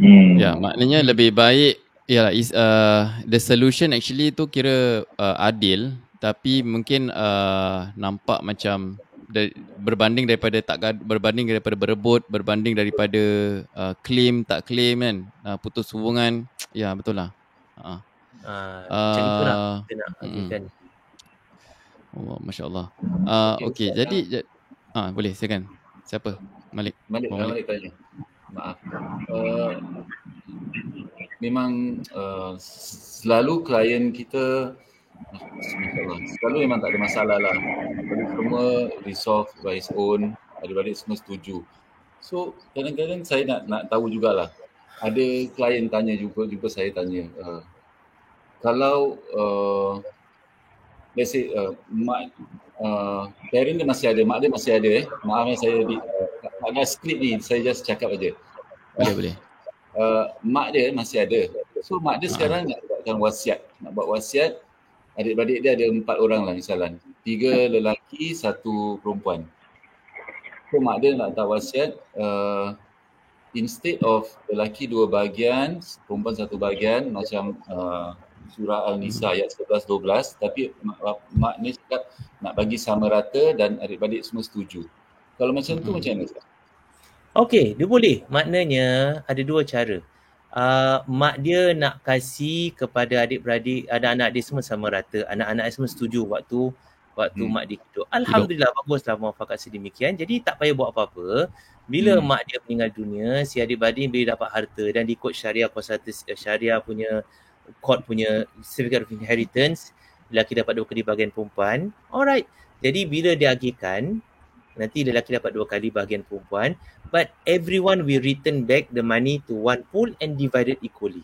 Hmm. Ya, maknanya lebih baik ya is uh, the solution actually tu kira uh, adil tapi mungkin uh, nampak macam berbanding daripada tak berbanding daripada berebut berbanding daripada uh, claim tak claim kan uh, putus hubungan ya betul lah uh. Uh, macam uh, itulah kita nak mm. Oh, Masya Allah. Uh, okay, okay jadi, ah uh, boleh silakan. Siapa? Malik. Malik, oh, Malik. Malik. Maaf. Uh, memang uh, selalu klien kita Selalu memang tak ada masalah lah. Semua resolve by his own. Adik-adik semua setuju. So kadang-kadang saya nak nak tahu jugalah. Ada klien tanya juga, juga saya tanya. Uh, kalau uh, let's say uh, mak uh, parent dia masih ada, mak dia masih ada eh. Maaf eh saya di uh, ada skrip ni, saya just cakap aja. Boleh boleh. Uh, mak dia masih ada. So mak dia sekarang nak buatkan wasiat. Nak buat wasiat adik-beradik dia ada empat orang lah misalnya. Tiga lelaki, satu perempuan. So mak dia nak tak wasiat uh, instead of lelaki dua bahagian, perempuan satu bahagian macam uh, surah Al-Nisa ayat 11 12 tapi mak, mak ni cakap nak bagi sama rata dan adik-adik semua setuju. Kalau macam tu hmm. macam mana? Okey, dia boleh. Maknanya ada dua cara. Uh, mak dia nak kasih kepada adik-beradik, ada anak dia semua sama rata. Anak-anak dia semua setuju waktu waktu hmm. mak dia hidup. Alhamdulillah hidup. baguslah muafakat sedemikian. Jadi tak payah buat apa-apa. Bila hmm. mak dia meninggal dunia, si adik-beradik boleh dapat harta dan ikut syariah kuasa syariah punya court punya certificate of inheritance lelaki dapat dua kali bahagian perempuan alright jadi bila diagihkan nanti lelaki dapat dua kali bahagian perempuan but everyone will return back the money to one pool and divided equally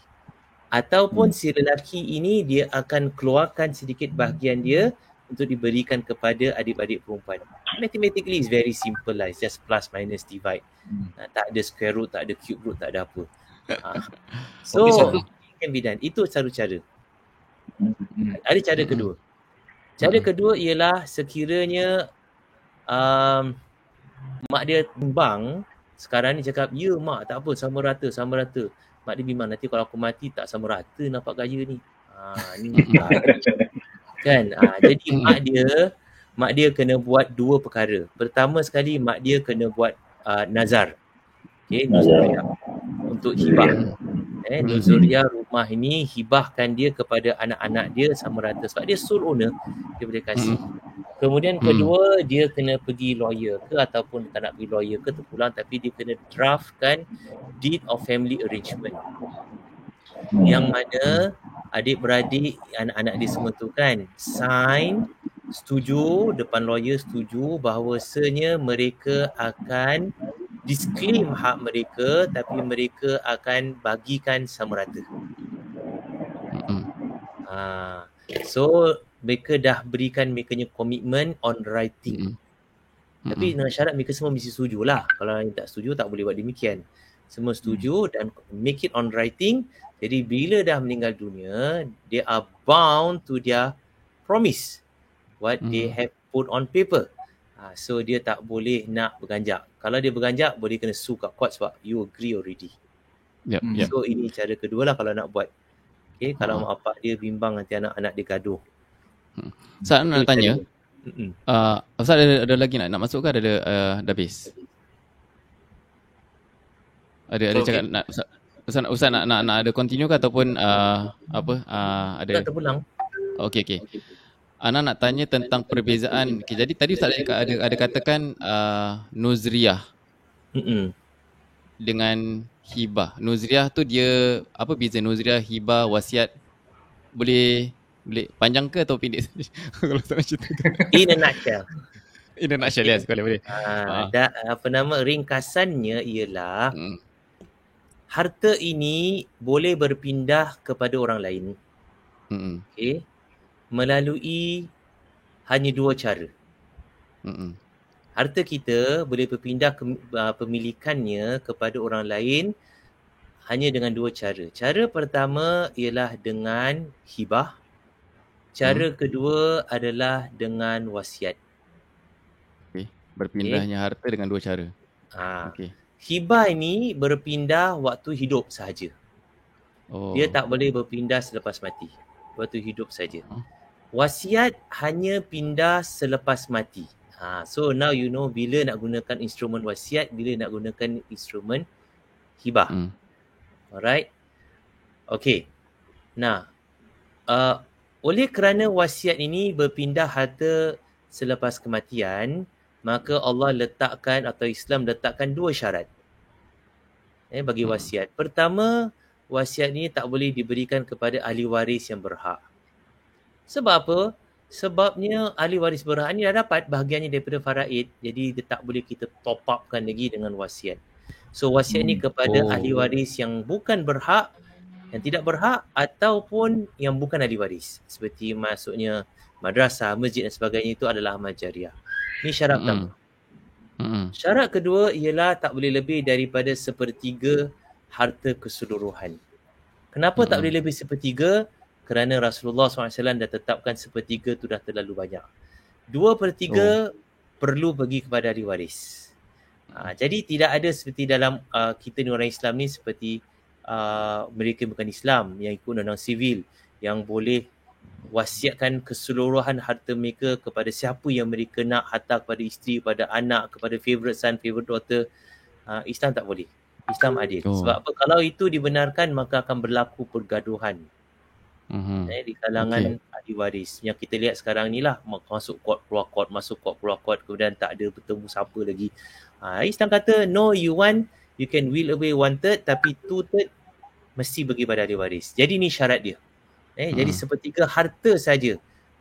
ataupun hmm. si lelaki ini dia akan keluarkan sedikit bahagian dia untuk diberikan kepada adik-adik perempuan. Mathematically is very simple lah. It's just plus minus divide. Hmm. tak ada square root, tak ada cube root, tak ada apa. uh. So, okay, can be done. Itu satu cara. Hmm. Ada cara hmm. kedua. Cara hmm. kedua ialah sekiranya um, mak dia bimbang, sekarang ni cakap, ya mak tak apa sama rata, sama rata. Mak dia bimbang nanti kalau aku mati tak sama rata nampak gaya ni. Ha, ni kan. Ha, jadi mak dia mak dia kena buat dua perkara. Pertama sekali mak dia kena buat uh, nazar. Okay, nuzuriah untuk hibah. Eh, nuzuriah rumah ini hibahkan dia kepada anak-anak dia sama rata. Sebab dia sole owner dia boleh kasih. Kemudian kedua dia kena pergi lawyer ke ataupun tak nak pergi lawyer ke terpulang tapi dia kena draftkan deed of family arrangement. Yang mana adik-beradik anak-anak dia semua tu kan sign setuju depan lawyer setuju bahawasanya mereka akan disclaim hak mereka tapi mereka akan bagikan sama rata. Mm-hmm. Ha, so mereka dah berikan mereka punya komitmen on writing. Mm-hmm. Tapi dengan syarat mereka semua mesti setuju lah. Kalau yang tak setuju tak boleh buat demikian. Semua setuju mm-hmm. dan make it on writing. Jadi bila dah meninggal dunia, they are bound to their promise what hmm. they have put on paper. Ha, so dia tak boleh nak berganjak. Kalau dia berganjak boleh kena sue kat court sebab you agree already. Yep, hmm. yep. So ini cara kedua lah kalau nak buat. Okay, kalau mak bapak dia bimbang nanti anak-anak dia gaduh. Hmm. Saya nak tanya. Uh, Ustaz ada, ada lagi nak, nak masuk ke ada, uh, dah habis? Ada, ada okay. cakap nak Ustaz, Ustaz, Ustaz nak, nak, nak ada continue ke ataupun uh, apa? Uh, ada. Tak terpulang. Okay, okay. okay. Ana nak tanya tentang perbezaan. Okay, jadi tadi Ustaz ada, ada, ada katakan uh, Nuzriah Mm-mm. dengan Hibah. Nuzriah tu dia, apa beza Nuzriah, Hibah, Wasiat? Boleh boleh panjang ke atau pendek Kalau tak nak ceritakan. In a nutshell. In a nutshell, yes. Boleh, boleh. Uh, da, apa nama, ringkasannya ialah mm. harta ini boleh berpindah kepada orang lain. Mm-mm. Okay melalui hanya dua cara. Mm-mm. Harta kita boleh berpindah ke, uh, pemilikannya kepada orang lain hanya dengan dua cara. Cara pertama ialah dengan hibah. Cara mm. kedua adalah dengan wasiat. Okay. Berpindahnya okay. harta dengan dua cara. Ha. Okay. Hibah ini berpindah waktu hidup sahaja. Oh. Dia tak boleh berpindah selepas mati. Waktu hidup saja. Oh wasiat hanya pindah selepas mati. Ha, so now you know bila nak gunakan instrumen wasiat, bila nak gunakan instrumen hibah. Hmm. Alright. Okay. Nah, uh, oleh kerana wasiat ini berpindah harta selepas kematian, maka Allah letakkan atau Islam letakkan dua syarat eh, bagi hmm. wasiat. Pertama, wasiat ini tak boleh diberikan kepada ahli waris yang berhak. Sebab apa? Sebabnya ahli waris berhak ni dah dapat bahagiannya daripada faraid. Jadi dia tak boleh kita top upkan lagi dengan wasiat. So wasiat hmm. ni kepada oh. ahli waris yang bukan berhak, yang tidak berhak ataupun yang bukan ahli waris. Seperti maksudnya madrasah, masjid dan sebagainya itu adalah amal jariah. Ini syarat hmm. pertama. Hmm. Syarat kedua ialah tak boleh lebih daripada sepertiga harta keseluruhan. Kenapa hmm. tak boleh lebih sepertiga? Kerana Rasulullah SAW dah tetapkan sepertiga tu dah terlalu banyak. Dua per tiga oh. perlu bagi kepada ahli waris. Uh, jadi tidak ada seperti dalam uh, kita ni orang Islam ni seperti uh, mereka bukan Islam yang ikut undang-undang sivil yang boleh wasiatkan keseluruhan harta mereka kepada siapa yang mereka nak hantar kepada isteri, kepada anak, kepada favourite son, favourite daughter. Uh, Islam tak boleh. Islam adil. Oh. Sebab apa? Kalau itu dibenarkan maka akan berlaku pergaduhan mm-hmm. eh, di kalangan okay. ahli waris. Yang kita lihat sekarang ni lah masuk court keluar court masuk court keluar court kemudian tak ada bertemu siapa lagi. Ha, Islam kata no you want you can will away one third tapi two third mesti bagi pada ahli waris. Jadi ni syarat dia. Eh, mm. jadi sepertiga harta saja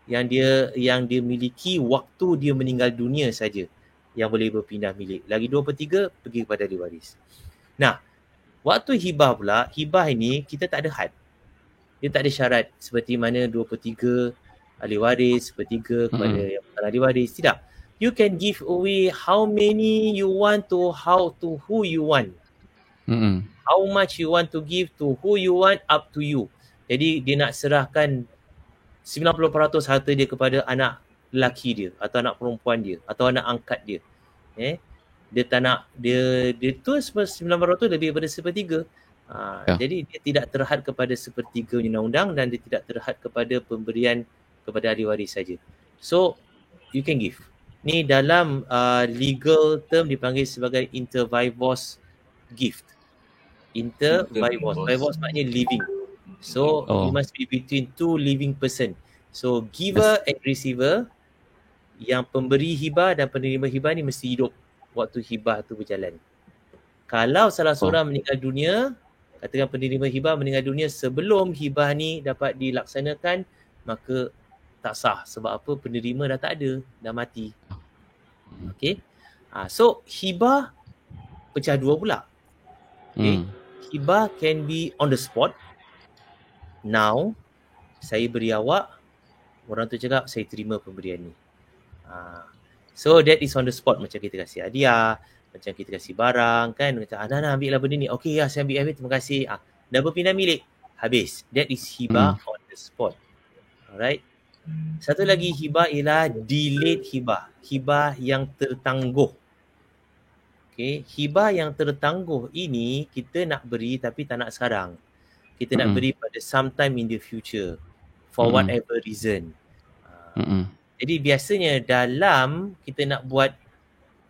yang dia yang dia miliki waktu dia meninggal dunia saja yang boleh berpindah milik. Lagi dua per tiga pergi kepada ahli waris. Nah waktu hibah pula hibah ini kita tak ada had dia tak ada syarat seperti mana dua per tiga ahli waris, sepertiga kepada hmm. yang bukan ahli waris. Tidak. You can give away how many you want to how to who you want. Hmm. How much you want to give to who you want up to you. Jadi dia nak serahkan 90% harta dia kepada anak lelaki dia atau anak perempuan dia atau anak angkat dia. Eh? Dia tak nak dia dia tu 90% lebih daripada sepertiga. Ha, ya. Jadi dia tidak terhad kepada sepertiga undang-undang dan dia tidak terhad kepada pemberian kepada ahli waris saja. So you can give. Ni dalam uh, legal term dipanggil sebagai intervivos gift. Intervivos. Vivos maknanya living. So oh. you must be between two living person. So giver and receiver yang pemberi hibah dan penerima hibah ni mesti hidup waktu hibah tu berjalan. Kalau salah oh. seorang oh. meninggal dunia, katakan penerima hibah meninggal dunia sebelum hibah ni dapat dilaksanakan, maka tak sah. Sebab apa? Penerima dah tak ada, dah mati. Okay. Ha, so hibah pecah dua pula. Okay. Hmm. Hibah can be on the spot. Now, saya beri awak, orang tu cakap saya terima pemberian ni. Ha. So that is on the spot macam kita kasih hadiah, macam kita kasih barang kan, macam ah nak ambil lah benda ni. Okay ya saya ambil, ambil terima kasih. Ah, dah berpindah milik. Habis. That is hibah hmm. on the spot. Alright. Satu lagi hibah ialah delayed hibah. Hibah yang tertangguh. Okay. Hibah yang tertangguh ini kita nak beri tapi tak nak sekarang. Kita mm nak beri pada sometime in the future. For mm whatever reason. Mm-mm. Jadi biasanya dalam kita nak buat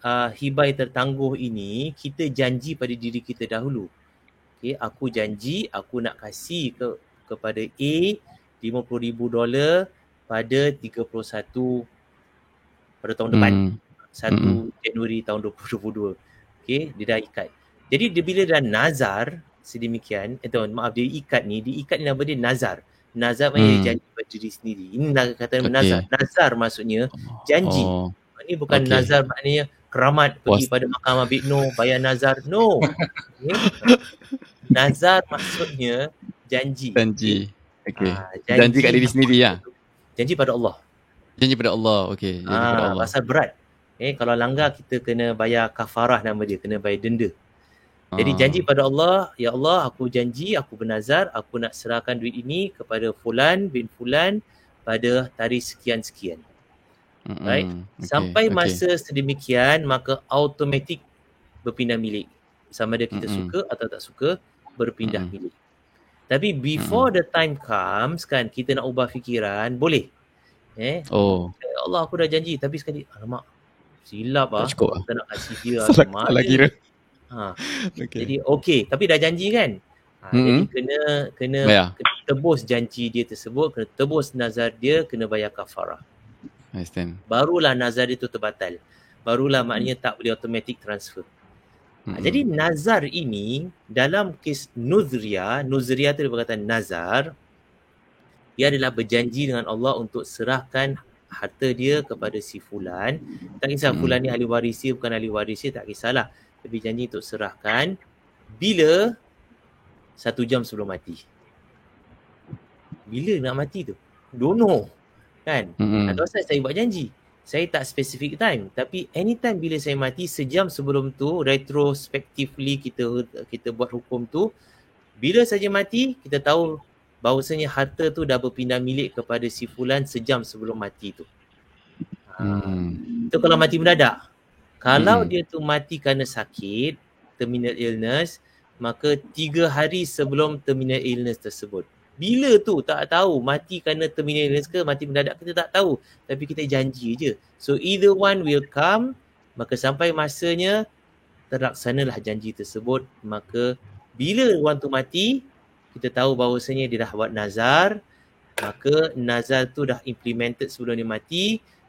uh, hibah yang tertangguh ini, kita janji pada diri kita dahulu. Okay, aku janji aku nak kasih ke kepada A $50,000 dolar pada 31 pada tahun depan. Hmm. 1 hmm. Januari tahun 2022. Okay, dia dah ikat. Jadi dia bila dah nazar sedemikian, eh, maaf dia ikat ni, dia ikat ni nama dia nazar. Nazar maknanya hmm. janji pada diri sendiri. Ini kata okay. nazar. Nazar maksudnya janji. Oh. Ini bukan okay. nazar maknanya keramat pergi Was... pada makam Abid Noh bayar nazar. No. okay. nazar maksudnya janji. Janji. Okay. Ha, janji, janji kat diri sendiri ya. Janji pada Allah. Janji pada Allah. Okay. Janji ha, pada Allah. Pasal berat. Eh, kalau langgar kita kena bayar kafarah nama dia. Kena bayar denda. Jadi ah. janji pada Allah, ya Allah aku janji, aku bernazar, aku nak serahkan duit ini kepada fulan bin fulan pada tarikh sekian-sekian. Mm-hmm. Right? Okay. Sampai masa okay. sedemikian, maka automatik berpindah milik. Sama ada kita mm-hmm. suka atau tak suka, berpindah mm-hmm. milik. Tapi before mm-hmm. the time comes kan, kita nak ubah fikiran, boleh. Eh? Oh. Ya Allah aku dah janji, tapi sekali, alamak, silap ah. Kita nak kasih dia. Salah, salah kira. Ha. Okay. Jadi okey, tapi dah janji kan? Ha, mm-hmm. Jadi kena kena, yeah. kena tebus janji dia tersebut, kena tebus nazar dia, kena bayar kafarah. Understand. Barulah nazar itu terbatal. Barulah maknanya tak boleh automatic transfer. Mm-hmm. Jadi nazar ini dalam kes nuzria, nuzria itu dia berkata nazar, dia adalah berjanji dengan Allah untuk serahkan harta dia kepada si fulan. Tak kisah fulan ni ahli waris dia bukan ahli waris dia, tak kisahlah lebih janji untuk serahkan bila satu jam sebelum mati. Bila nak mati tu? Don't know. Kan? Mm-hmm. Atau saya, saya buat janji. Saya tak specific time. Tapi anytime bila saya mati, sejam sebelum tu, retrospectively kita kita buat hukum tu, bila saja mati, kita tahu bahawasanya harta tu dah berpindah milik kepada si fulan sejam sebelum mati tu. Hmm. Itu kalau mati mendadak. Kalau hmm. dia tu mati kerana sakit, terminal illness, maka tiga hari sebelum terminal illness tersebut. Bila tu tak tahu mati kerana terminal illness ke mati mendadak kita tak tahu. Tapi kita janji je. So either one will come, maka sampai masanya terlaksanalah janji tersebut. Maka bila orang tu mati, kita tahu bahawasanya dia dah buat nazar. Maka nazar tu dah implemented sebelum dia mati.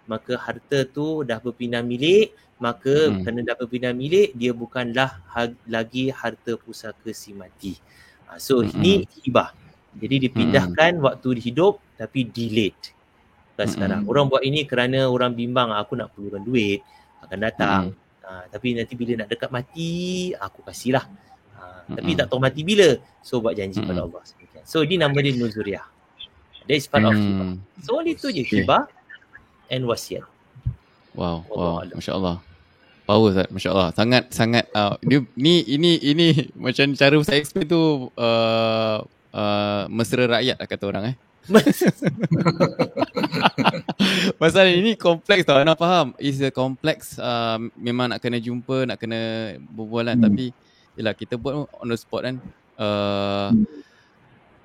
Maka harta tu dah berpindah milik maka hmm. kerana dapat pindah milik dia bukanlah ha- lagi harta pusaka si mati. Ha, so hmm. ini hibah. Jadi dipindahkan hmm. waktu hidup tapi delayed. Hmm. sekarang orang buat ini kerana orang bimbang aku nak perlukan duit akan datang. Hmm. Ha, tapi nanti bila nak dekat mati aku kasihlah. Ha, hmm. tapi tak tahu mati bila. So buat janji hmm. pada Allah. So ini nama dia Nuzuriah. That is part hmm. of hibah. So itu je hibah and wasiat. Wow, wow, Masya Allah. Power Ustaz, Masya Allah. Sangat, sangat. Uh, dia, ni, ini, ini macam cara saya explain tu uh, uh, mesra rakyat lah kata orang eh. Pasal ini kompleks tau, nak faham. It's a complex, uh, memang nak kena jumpa, nak kena berbualan. Hmm. Tapi, yelah kita buat on the spot kan. Uh,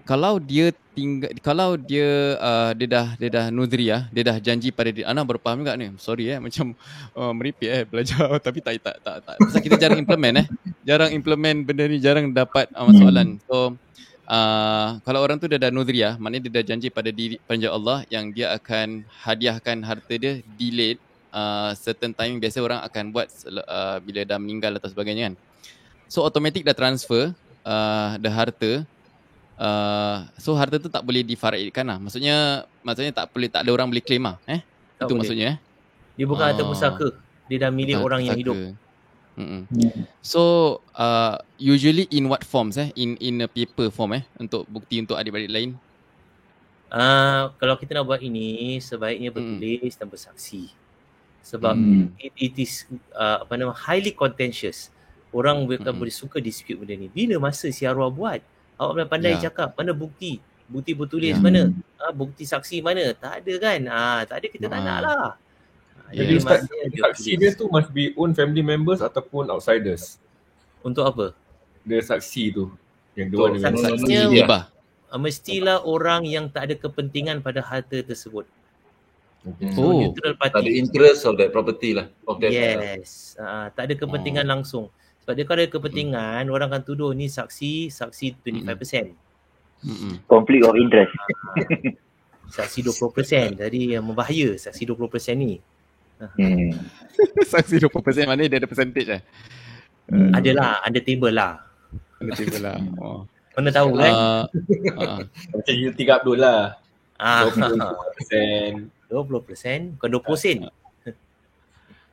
kalau dia tinggal kalau dia uh, dia dah dia dah nuzri ya, dia dah janji pada dia. Ana berfaham juga ni. Sorry eh macam uh, meripik eh belajar tapi tak tak tak tak. Pasal kita jarang implement eh. Jarang implement benda ni jarang dapat uh, soalan. So uh, kalau orang tu dah dah nuzri ya, maknanya dia dah janji pada diri pada Allah yang dia akan hadiahkan harta dia delayed uh, certain time biasa orang akan buat uh, bila dah meninggal atau sebagainya kan. So automatic dah transfer uh, the harta Uh, so harta tu tak boleh difaraidkan lah. Maksudnya maksudnya tak boleh tak ada orang boleh claim lah. Eh? Tak Itu boleh. maksudnya eh. Dia bukan harta pusaka. Dia dah milik orang pusaka. yang hidup. Mm-mm. So uh, usually in what forms eh? In in a paper form eh untuk bukti untuk adik-adik lain. Uh, kalau kita nak buat ini sebaiknya bertulis mm. dan bersaksi. Sebab mm. it, it is uh, apa nama highly contentious. Orang mm. boleh suka dispute benda ni. Bila masa si arwah buat? Awak boleh pandai ya. cakap mana bukti? Bukti bertulis ya. mana? Ha, bukti saksi mana? Tak ada kan? Ha, tak ada kita ha. tak nak lah. Jadi Ustaz, saksi dia tu must be own family members ataupun outsiders? Untuk apa? Dia saksi tu. Yang dua ni. Saksinya ya. mestilah orang yang tak ada kepentingan pada harta tersebut. Okay. Oh, neutral party. Tak ada interest of that property lah. Of that yes. Uh, tak ada kepentingan oh. langsung. Sebab dia kalau ada kepentingan, hmm. orang akan tuduh ni saksi, saksi 25%. Hmm. Conflict of interest. saksi 20%. Jadi yang membahaya saksi 20% ni. Hmm. saksi 20% mana dia ada percentage eh? Hmm. Adalah, under table lah. Under table lah. Oh. Mana tahu kan? Uh, uh. Macam you tiga Abdul lah. Ah. 20%. 20%? Bukan 20 sen.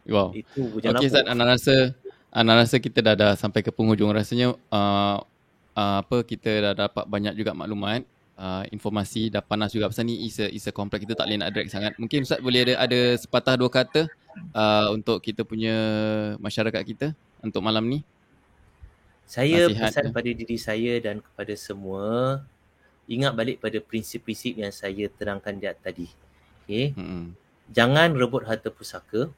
Wow. Itu Okay, Zat, anda rasa Ana rasa kita dah dah sampai ke penghujung rasanya uh, uh, apa kita dah dapat banyak juga maklumat uh, informasi dah panas juga pasal ni is a, is a complex kita tak boleh nak drag sangat. Mungkin Ustaz boleh ada ada sepatah dua kata uh, untuk kita punya masyarakat kita untuk malam ni. Saya Nasihat pesan pada diri saya dan kepada semua ingat balik pada prinsip-prinsip yang saya terangkan di tadi. Okey? Hmm. jangan rebut harta pusaka.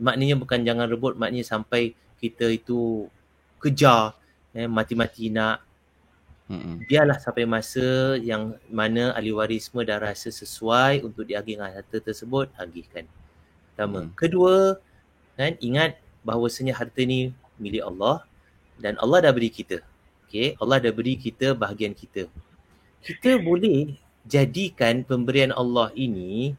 Maknanya bukan jangan rebut maknanya sampai kita itu kejar eh, mati-mati nak Mm-mm. biarlah sampai masa yang mana ahli waris semua dah rasa sesuai untuk diagihkan harta tersebut agihkan pertama mm. kedua kan ingat bahawasanya harta ni milik Allah dan Allah dah beri kita okey Allah dah beri kita bahagian kita kita boleh jadikan pemberian Allah ini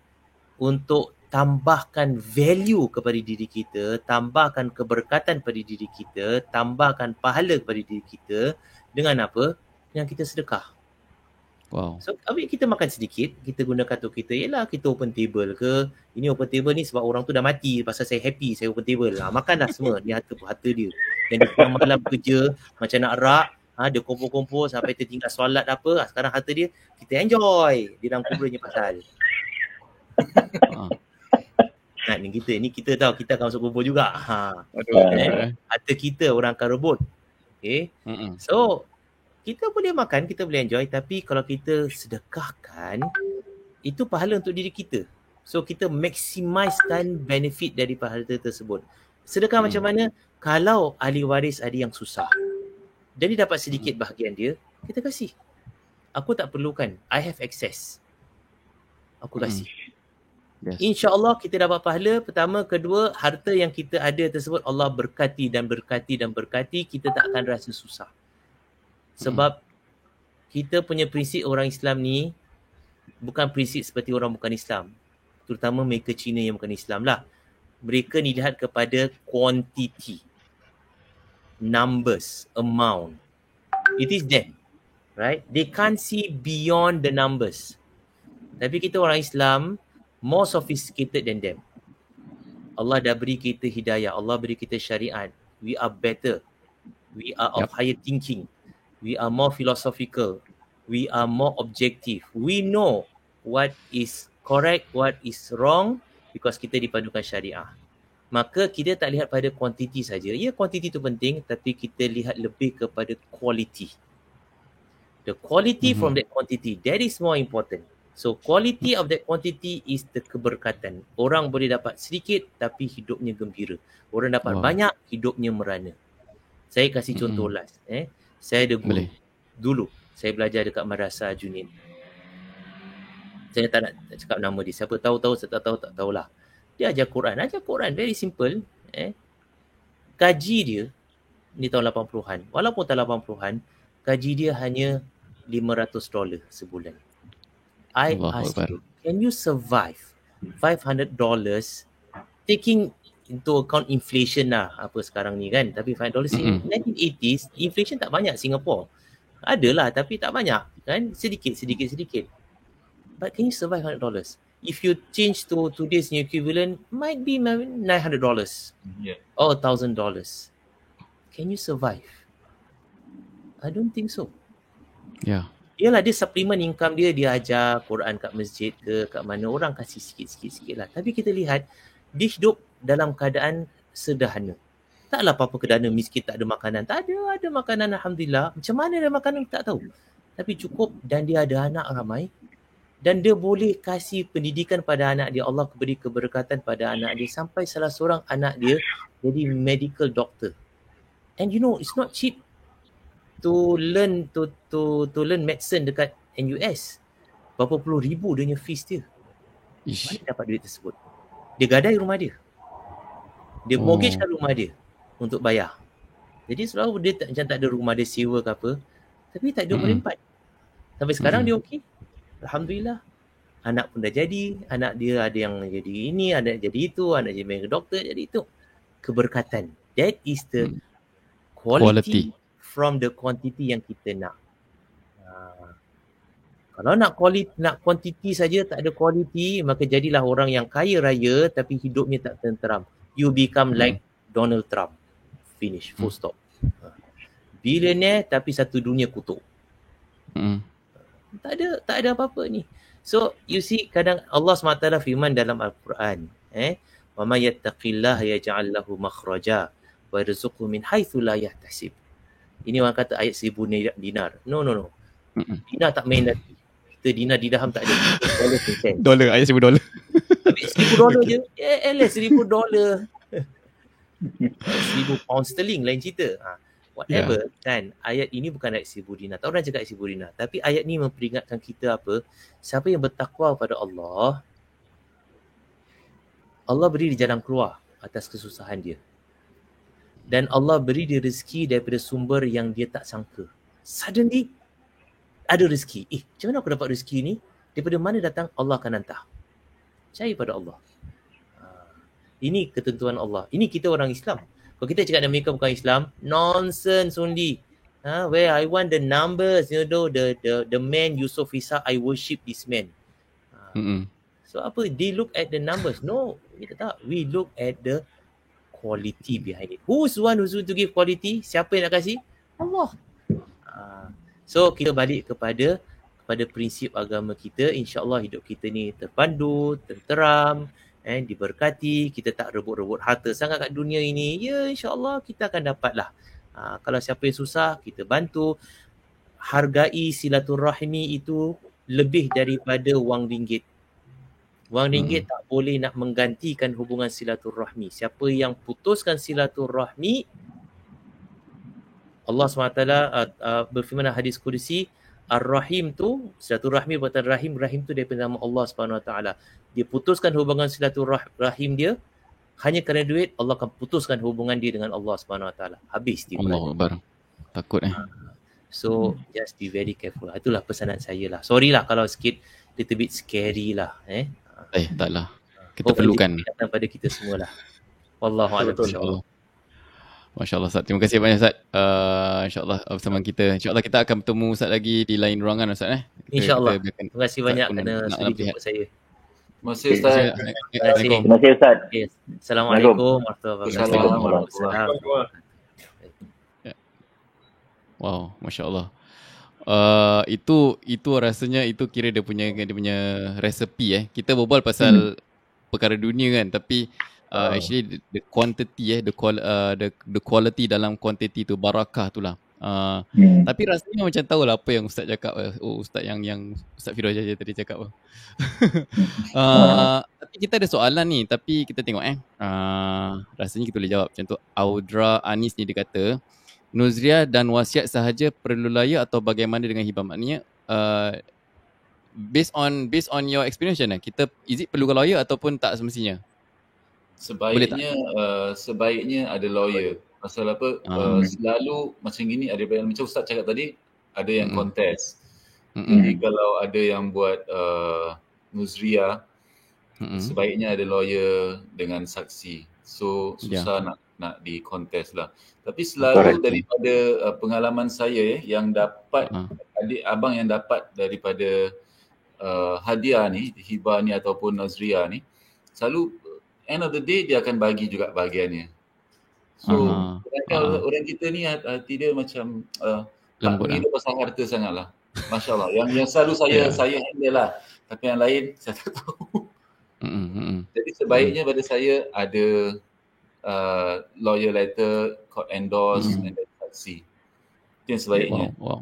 untuk tambahkan value kepada diri kita, tambahkan keberkatan pada diri kita, tambahkan pahala kepada diri kita dengan apa? Yang kita sedekah. Wow. So, ambil kita makan sedikit, kita guna kata kita, ialah kita open table ke, ini open table ni sebab orang tu dah mati, pasal saya happy, saya open table. Ha, makanlah semua, ni harta, harta dia. Dan dia malam kerja, macam nak rak, ha, dia kumpul-kumpul sampai tertinggal solat apa, ha, sekarang harta dia, kita enjoy di dalam kuburnya pasal. Ha. Nah, ni kita ni kita tahu kita akan masuk kubur juga. Ha. Aduh. Eh, harta kita orang akan rebut. Okay. Mm-mm. So kita boleh makan, kita boleh enjoy tapi kalau kita sedekahkan itu pahala untuk diri kita. So kita maximizekan benefit dari pahala tersebut. Sedekah mm. macam mana? Kalau ahli waris ada yang susah. Jadi dapat sedikit bahagian dia, kita kasih. Aku tak perlukan. I have access. Aku kasih. Mm. Yes. InsyaAllah kita dapat pahala. Pertama, kedua, harta yang kita ada tersebut Allah berkati dan berkati dan berkati. Kita tak akan rasa susah. Sebab hmm. kita punya prinsip orang Islam ni bukan prinsip seperti orang bukan Islam. Terutama mereka Cina yang bukan Islam lah. Mereka dilihat kepada quantity. Numbers, amount. It is them. Right? They can't see beyond the numbers. Tapi kita orang Islam, more sophisticated than them. Allah dah beri kita hidayah. Allah beri kita syariat. We are better. We are of yep. higher thinking. We are more philosophical. We are more objective. We know what is correct, what is wrong because kita dipadukan syariah. Maka kita tak lihat pada kuantiti saja. Ya, kuantiti itu penting tapi kita lihat lebih kepada quality. The quality mm-hmm. from that quantity, that is more important. So quality of that quantity is the keberkatan. Orang boleh dapat sedikit tapi hidupnya gembira. Orang dapat wow. banyak hidupnya merana. Saya kasih contoh mm-hmm. last. Eh. Saya ada guru. Boleh. Dulu Saya belajar dekat Madrasah Junid. Saya tak nak cakap nama dia. Siapa tahu-tahu, siapa tak tahu, tak tahulah. Dia ajar Quran. Ajar Quran, very simple. Eh. Gaji dia, ni tahun 80-an. Walaupun tahun 80-an, gaji dia hanya 500 dolar sebulan. I Allah ask Allah. you, can you survive 500 dollars taking into account inflation lah apa sekarang ni kan. Tapi 5 dollars mm-hmm. in 1980s inflation tak banyak Singapore. Adalah tapi tak banyak kan? Sedikit sedikit sedikit. But can you survive 100 dollars? If you change to today's new equivalent might be 900 dollars. Yeah. Or 1000 dollars. Can you survive? I don't think so. Yeah. Yalah dia supplement income dia dia ajar Quran kat masjid ke kat mana orang kasih sikit-sikit lah. Tapi kita lihat dia hidup dalam keadaan sederhana. Taklah apa-apa kedana miskin tak ada makanan. Tak ada, ada makanan Alhamdulillah. Macam mana ada makanan tak tahu. Tapi cukup dan dia ada anak ramai. Dan dia boleh kasih pendidikan pada anak dia. Allah beri keberkatan pada anak dia. Sampai salah seorang anak dia jadi medical doctor. And you know, it's not cheap to learn to to to learn medicine dekat NUS. Berapa puluh ribu dia punya fees dia. Ish. Mana dapat duit tersebut? Dia gadai rumah dia dia oh. mortgagekan rumah dia untuk bayar. Jadi selalu dia tak, macam tak ada rumah dia sewa ke apa. Tapi tak ada mm-hmm. empat. Sampai sekarang mm-hmm. dia okey. Alhamdulillah. Anak pun dah jadi. Anak dia ada yang jadi ini, ada jadi itu, anak jadi doktor, jadi itu. Keberkatan. That is the mm. quality, quality from the quantity yang kita nak. Uh, kalau nak quality, nak quantity saja tak ada quality, maka jadilah orang yang kaya raya tapi hidupnya tak tenteram you become hmm. like Donald Trump. Finish, full hmm. stop. Billionaire tapi satu dunia kutuk. Hmm. Tak ada tak ada apa-apa ni. So you see kadang Allah SWT firman dalam Al-Quran, eh, "Wa may yattaqillah yaj'al lahu makhraja wa yarzuqhu min haitsu la yahtasib." Ini orang kata ayat seribu dinar. No, no, no. Mm-mm. Dinar tak main lagi. Kita dinar di dalam tak ada. Dolar, ayat seribu dolar. Seribu dolar je. Eh, eh, seribu dolar. seribu pound sterling lain cerita. Ha. Whatever yeah. kan. Ayat ini bukan ayat seribu dinar. Tak orang cakap seribu dinar. Tapi ayat ni memperingatkan kita apa. Siapa yang bertakwa pada Allah. Allah beri di jalan keluar atas kesusahan dia. Dan Allah beri dia rezeki daripada sumber yang dia tak sangka. Suddenly, ada rezeki. Eh, macam mana aku dapat rezeki ni? Daripada mana datang, Allah akan hantar. Percaya pada Allah. Ah, ini ketentuan Allah. Ini kita orang Islam. Kalau kita cakap mereka bukan Islam, nonsense only. Ha, where I want the numbers, you know, the the the man Yusuf Isa, I worship this man. Mm-hmm. So apa? They look at the numbers. No, kita tak. We look at the quality behind it. Who's one who's going to give quality? Siapa yang nak kasih? Allah. Uh, so kita balik kepada pada prinsip agama kita insyaallah hidup kita ni terpandu tenteram eh diberkati. Kita tak rebut-rebut harta sangat kat dunia ini ya insyaallah kita akan dapatlah. Ha, kalau siapa yang susah kita bantu. Hargai silaturahmi itu lebih daripada wang ringgit. Wang ringgit hmm. tak boleh nak menggantikan hubungan silaturahmi. Siapa yang putuskan silaturahmi Allah SWT uh, uh, berfirman hadis kursi Ar-Rahim tu silaturahmi buatan rahim rahim tu daripada nama Allah Subhanahu Wa Taala. Dia putuskan hubungan silaturahim dia hanya kerana duit Allah akan putuskan hubungan dia dengan Allah Subhanahu Wa Taala. Habis dia. Allah Akbar. Takut eh. Ha. So hmm. just be very careful. Itulah pesanan saya lah. Sorry lah kalau sikit little bit scary lah eh. Eh taklah. Kita oh, perlukan pada kita semua lah. Wallahu a'lam. Masya Allah Ustaz. Terima kasih banyak Ustaz. Uh, InsyaAllah uh, bersama kita. InsyaAllah kita akan bertemu Ustaz lagi di lain ruangan Ustaz. Eh? InsyaAllah. Terima kasih banyak kerana sudi jumpa saya. Terima kasih Ustaz. Terima kasih Ustaz. Okay. Assalamualaikum warahmatullahi wabarakatuh. Wow, Masya Allah. Uh, itu itu rasanya itu kira dia punya dia punya resepi eh. Kita berbual pasal hmm. perkara dunia kan tapi uh, actually the, the quantity eh the qual uh, the the quality dalam quantity tu barakah tu lah. Uh, hmm. tapi rasanya macam tahu lah apa yang ustaz cakap uh, oh ustaz yang yang ustaz Firoz Jaja tadi cakap uh, tapi kita ada soalan ni tapi kita tengok eh. Uh, rasanya kita boleh jawab contoh Audra Anis ni dia kata Nuzria dan wasiat sahaja perlu lawyer atau bagaimana dengan hibah? Maknanya uh, based on based on your experience macam kita is it perlu lawyer ataupun tak semestinya sebaiknya uh, sebaiknya ada lawyer pasal apa uh, selalu macam gini ada yang macam ustaz cakap tadi ada yang mm-hmm. contest mm-hmm. jadi kalau ada yang buat uh, nuzria mm-hmm. sebaiknya ada lawyer dengan saksi so susah yeah. nak nak di contest lah. Tapi selalu Correct. daripada uh, pengalaman saya eh, yang dapat uh. adik abang yang dapat daripada uh, hadiah ni, hibah ni ataupun nazria ni, selalu end of the day dia akan bagi juga bahagiannya. So uh-huh. uh-huh. orang kita ni hati dia macam uh, tak begitu lah. pasal harta sangat lah. Masya Allah. Yang, yang selalu saya yeah. saya handle lah. Tapi yang lain saya tak tahu. Mm-hmm. Jadi sebaiknya pada saya ada uh, lawyer letter, court endorse mm. and then saksi. Itu yang sebaiknya. Wow. wow.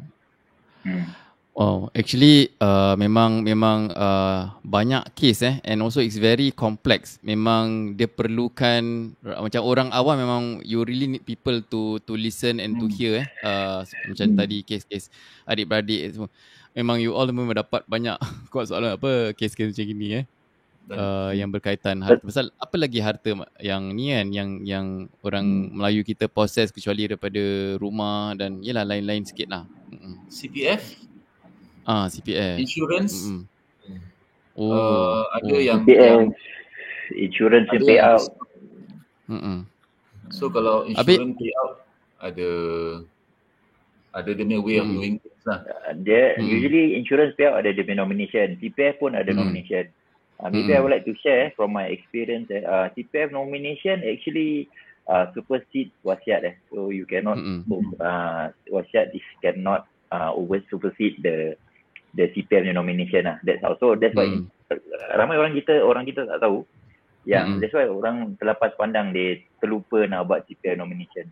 Hmm. Wow, actually uh, memang memang uh, banyak case eh and also it's very complex. Memang dia perlukan macam orang awam memang you really need people to to listen and to hmm. hear eh. Uh, macam hmm. tadi case-case adik-beradik semua. Memang you all memang dapat banyak kuat soalan apa case-case macam gini eh uh, yang berkaitan harta. Pasal apa lagi harta yang ni kan yang yang orang hmm. Melayu kita possess kecuali daripada rumah dan yalah lain-lain sikit lah. CPF? Ah CPF. Insurance? Mm-hmm. Oh, uh, ada oh. yang CPF. Insurance yang pay out. Hmm. So kalau insurance pay out ada ada dia way of hmm. doing things lah. Dia hmm. usually insurance payout ada dia nomination. CPF pun ada hmm. nomination. Uh, maybe mm. I would like to share from my experience. Eh, uh, CPF nomination actually uh, supersede wasiat. Eh. So you cannot, mm-hmm. uh, wasiat is cannot uh, always supersede the the CPF nomination. Lah. That's also that's why mm. ramai orang kita orang kita tak tahu. Yang mm. that's why orang terlepas pandang dia terlupa nak buat CPF nomination.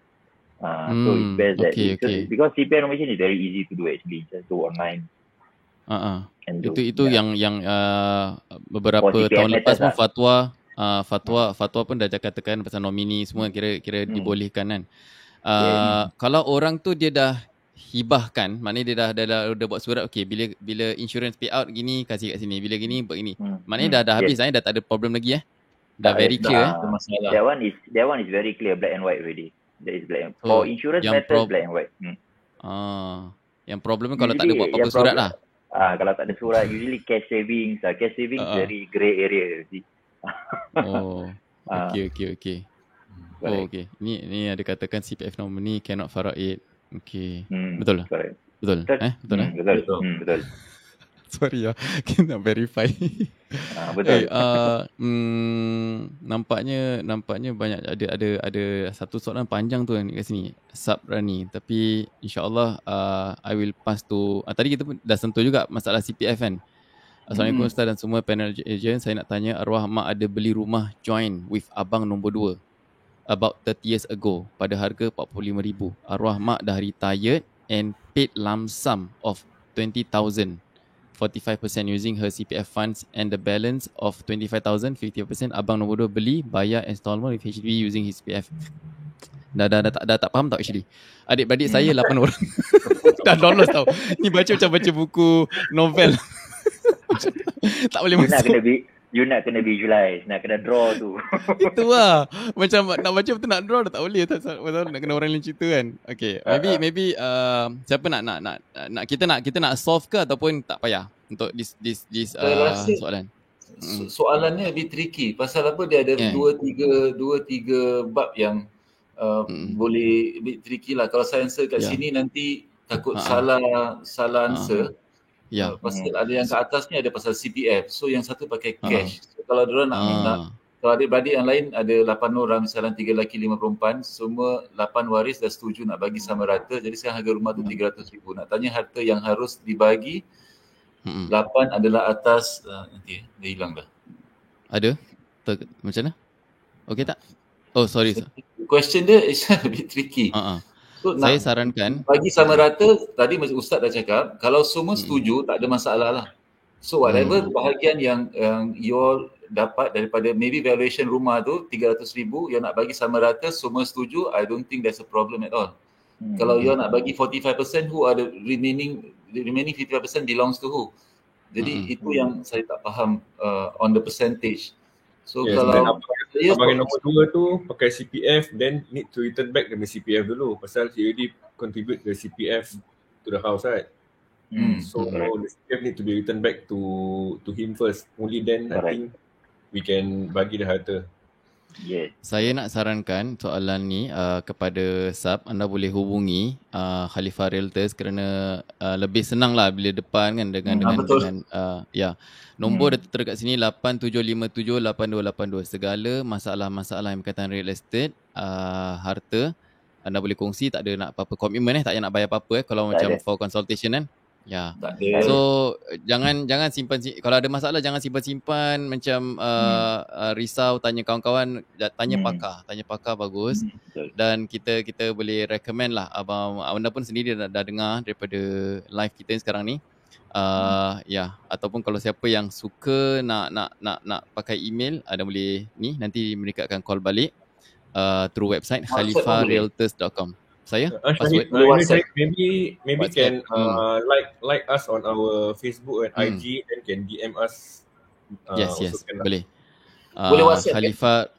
Uh, mm. So it's best that okay, okay. because CPF nomination is very easy to do actually. Just do online. Uh-uh. Itu itu yeah. yang yang uh, beberapa oh, tahun lepas pun lah. fatwa uh, fatwa fatwa pun dah katakan pasal nomini semua kira kira hmm. dibolehkan kan. Uh, yeah. kalau orang tu dia dah hibahkan, maknanya dia dah dah, dah, dah, dah buat surat okey bila bila insurance pay out gini kasih kat sini, bila gini buat gini. Hmm. Maknanya hmm. dah dah habis yes. eh, dah tak ada problem lagi eh. Dah tak very clear dah, eh. That one is that one is very clear black and white already. That is black and white. For insurance matter pro- black and white. Hmm. Ah, yang problemnya kalau Usually, tak ada buat apa-apa surat lah. Ah, kalau tak ada surat, usually cash savings. Uh, cash savings uh-huh. very grey area. oh, okay, okay, okay. Oh, okay. Ni ni ada katakan CPF nominee cannot faraid. Okay. Hmm, betul lah? Betul. Betul. Eh? Betul, hmm, eh? betul. betul. Hmm, betul. Sorry ya, kena verify. Ah, betul. Eh, uh, mm, nampaknya nampaknya banyak ada ada ada satu soalan panjang tu kat sini. Sub Rani, tapi insyaallah uh, I will pass to uh, tadi kita pun dah sentuh juga masalah CPF kan. Assalamualaikum hmm. Ustaz dan semua panel agent. Saya nak tanya arwah mak ada beli rumah join with abang nombor 2 about 30 years ago pada harga 45,000. Arwah mak dah retired and paid lump sum of 20,000 45% using her CPF funds and the balance of 25,000, 50% abang nombor 2 beli, bayar installment with HDB using his CPF. Dah, dah, dah, dah, dah tak faham tak actually. Adik-beradik saya 8 orang. dah download tau. Ni baca macam baca buku novel. tak boleh masuk. Kena bi- You nak kena visualize, nak kena draw tu. Itu lah. Macam nak baca betul nak draw dah tak boleh. Tak, betul, nak kena orang lain cerita kan. Okay. Maybe, uh, maybe uh, siapa nak, nak, nak, nak, kita nak, kita nak solve ke ataupun tak payah untuk this, this, this uh, soalan. So, soalannya lebih tricky. Pasal apa dia ada yeah. dua, tiga, dua, tiga bab yang uh, hmm. boleh lebih tricky lah. Kalau saya answer kat yeah. sini nanti takut uh-huh. salah, salah answer. Uh-huh. Ya. Yeah. Pasal hmm. ada yang ke atas ni ada pasal CPF. So yang satu pakai cash. Uh. So, kalau dia nak uh. nak kalau adik-beradik yang lain ada 8 orang misalnya 3 lelaki 5 perempuan semua 8 waris dah setuju nak bagi sama rata jadi sekarang harga rumah tu 300 hmm. ribu nak tanya harta yang harus dibagi hmm. 8 adalah atas uh, nanti dia hilang dah ada Ter- macam mana okey tak oh sorry question dia is a bit tricky uh-huh. So, saya sarankan bagi sama rata tadi Ustaz dah cakap kalau semua hmm. setuju tak ada masalah lah. So whatever hmm. bahagian yang yang you all dapat daripada maybe valuation rumah tu 300,000 yang nak bagi sama rata semua setuju I don't think there's a problem at all. Hmm. Kalau you nak bagi 45%, who are the remaining the remaining 55% belongs to who? Jadi hmm. itu yang saya tak faham uh, on the percentage. So yes, kalau saya bagi nombor dua tu pakai CPF then need to return back dengan CPF dulu pasal he already contribute the CPF to the house right. Hmm. So hmm. the CPF need to be returned back to to him first. Only then Correct. I think we can bagi the harta. Yes. Saya nak sarankan soalan ni uh, kepada Sab, anda boleh hubungi uh, Khalifah Realtors kerana uh, lebih senang lah bila depan kan dengan hmm, dengan, dengan uh, ya. Nombor hmm. terdekat sini 87578282. Segala masalah-masalah yang berkaitan real estate, uh, harta, anda boleh kongsi tak ada nak apa-apa komitmen eh, tak payah nak bayar apa-apa eh kalau tak macam ada. for consultation kan. Ya. So jangan jangan simpan kalau ada masalah jangan simpan-simpan macam uh, hmm. uh, risau tanya kawan-kawan tanya hmm. pakar, tanya pakar bagus. Hmm. Dan kita kita boleh recommend lah abang anda pun sendiri dah, dah dengar daripada live kita sekarang ni. Uh, hmm. ya ataupun kalau siapa yang suka nak nak nak nak pakai email ada boleh ni nanti mereka akan call balik uh, through website khalifarealtors.com saya? Uh, password? uh, saya maybe maybe WhatsApp. can uh, hmm. like like us on our Facebook and hmm. IG and can DM us uh, yes yes. lah. boleh. Uh, boleh WhatsApp Khalifah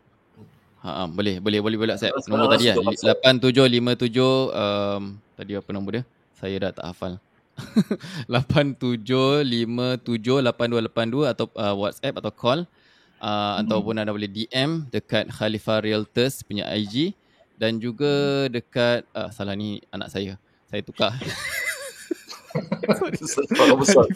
ha, ha, boleh boleh boleh boleh WhatsApp. Nombor tadi ya 8757 um, tadi apa nombor dia? Saya dah tak hafal. 87578282 atau uh, WhatsApp atau call uh, hmm. ataupun anda boleh DM dekat Khalifah Realtors punya IG dan juga dekat uh, salah ni anak saya. Saya tukar. Besar.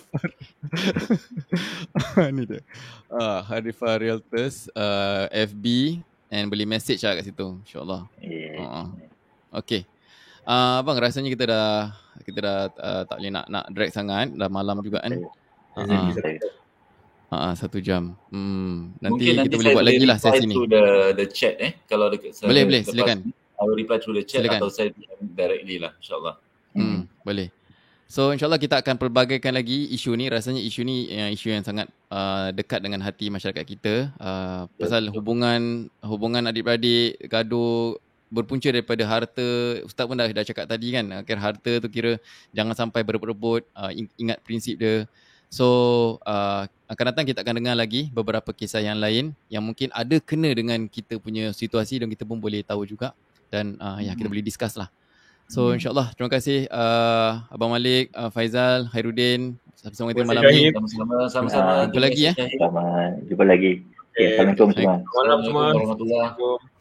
ni dia. Uh, Harifah Realtors uh, FB and boleh message lah kat situ insyaallah. Yeah. Uh, okay. Uh, abang rasanya kita dah kita dah uh, tak boleh nak nak drag sangat dah malam juga kan. Uh, uh, satu jam. Hmm. Nanti Mungkin kita nanti boleh buat lagi lah sesi ni. The, the chat eh. Kalau dekat boleh, boleh. Silakan. I will reply through the chat Silakan. atau saya directly lah insyaAllah. Hmm, hmm, boleh. So insyaAllah kita akan pelbagaikan lagi isu ni. Rasanya isu ni yang isu yang sangat uh, dekat dengan hati masyarakat kita. Uh, pasal hubungan hubungan adik-beradik, gaduh, berpunca daripada harta. Ustaz pun dah, dah cakap tadi kan. Akhir harta tu kira jangan sampai berebut-rebut. Uh, ingat prinsip dia. So uh, akan datang kita akan dengar lagi beberapa kisah yang lain yang mungkin ada kena dengan kita punya situasi dan kita pun boleh tahu juga. Dan uh, ya kita hmm. boleh discuss lah. So hmm. insyaAllah terima kasih uh, Abang Malik, uh, Faizal, Hairuddin Sama-sama kita malam ni Sama-sama Jumpa lagi ya. Jumpa lagi. Okay. Assalamualaikum semua. Assalamualaikum warahmatullahi wabarakatuh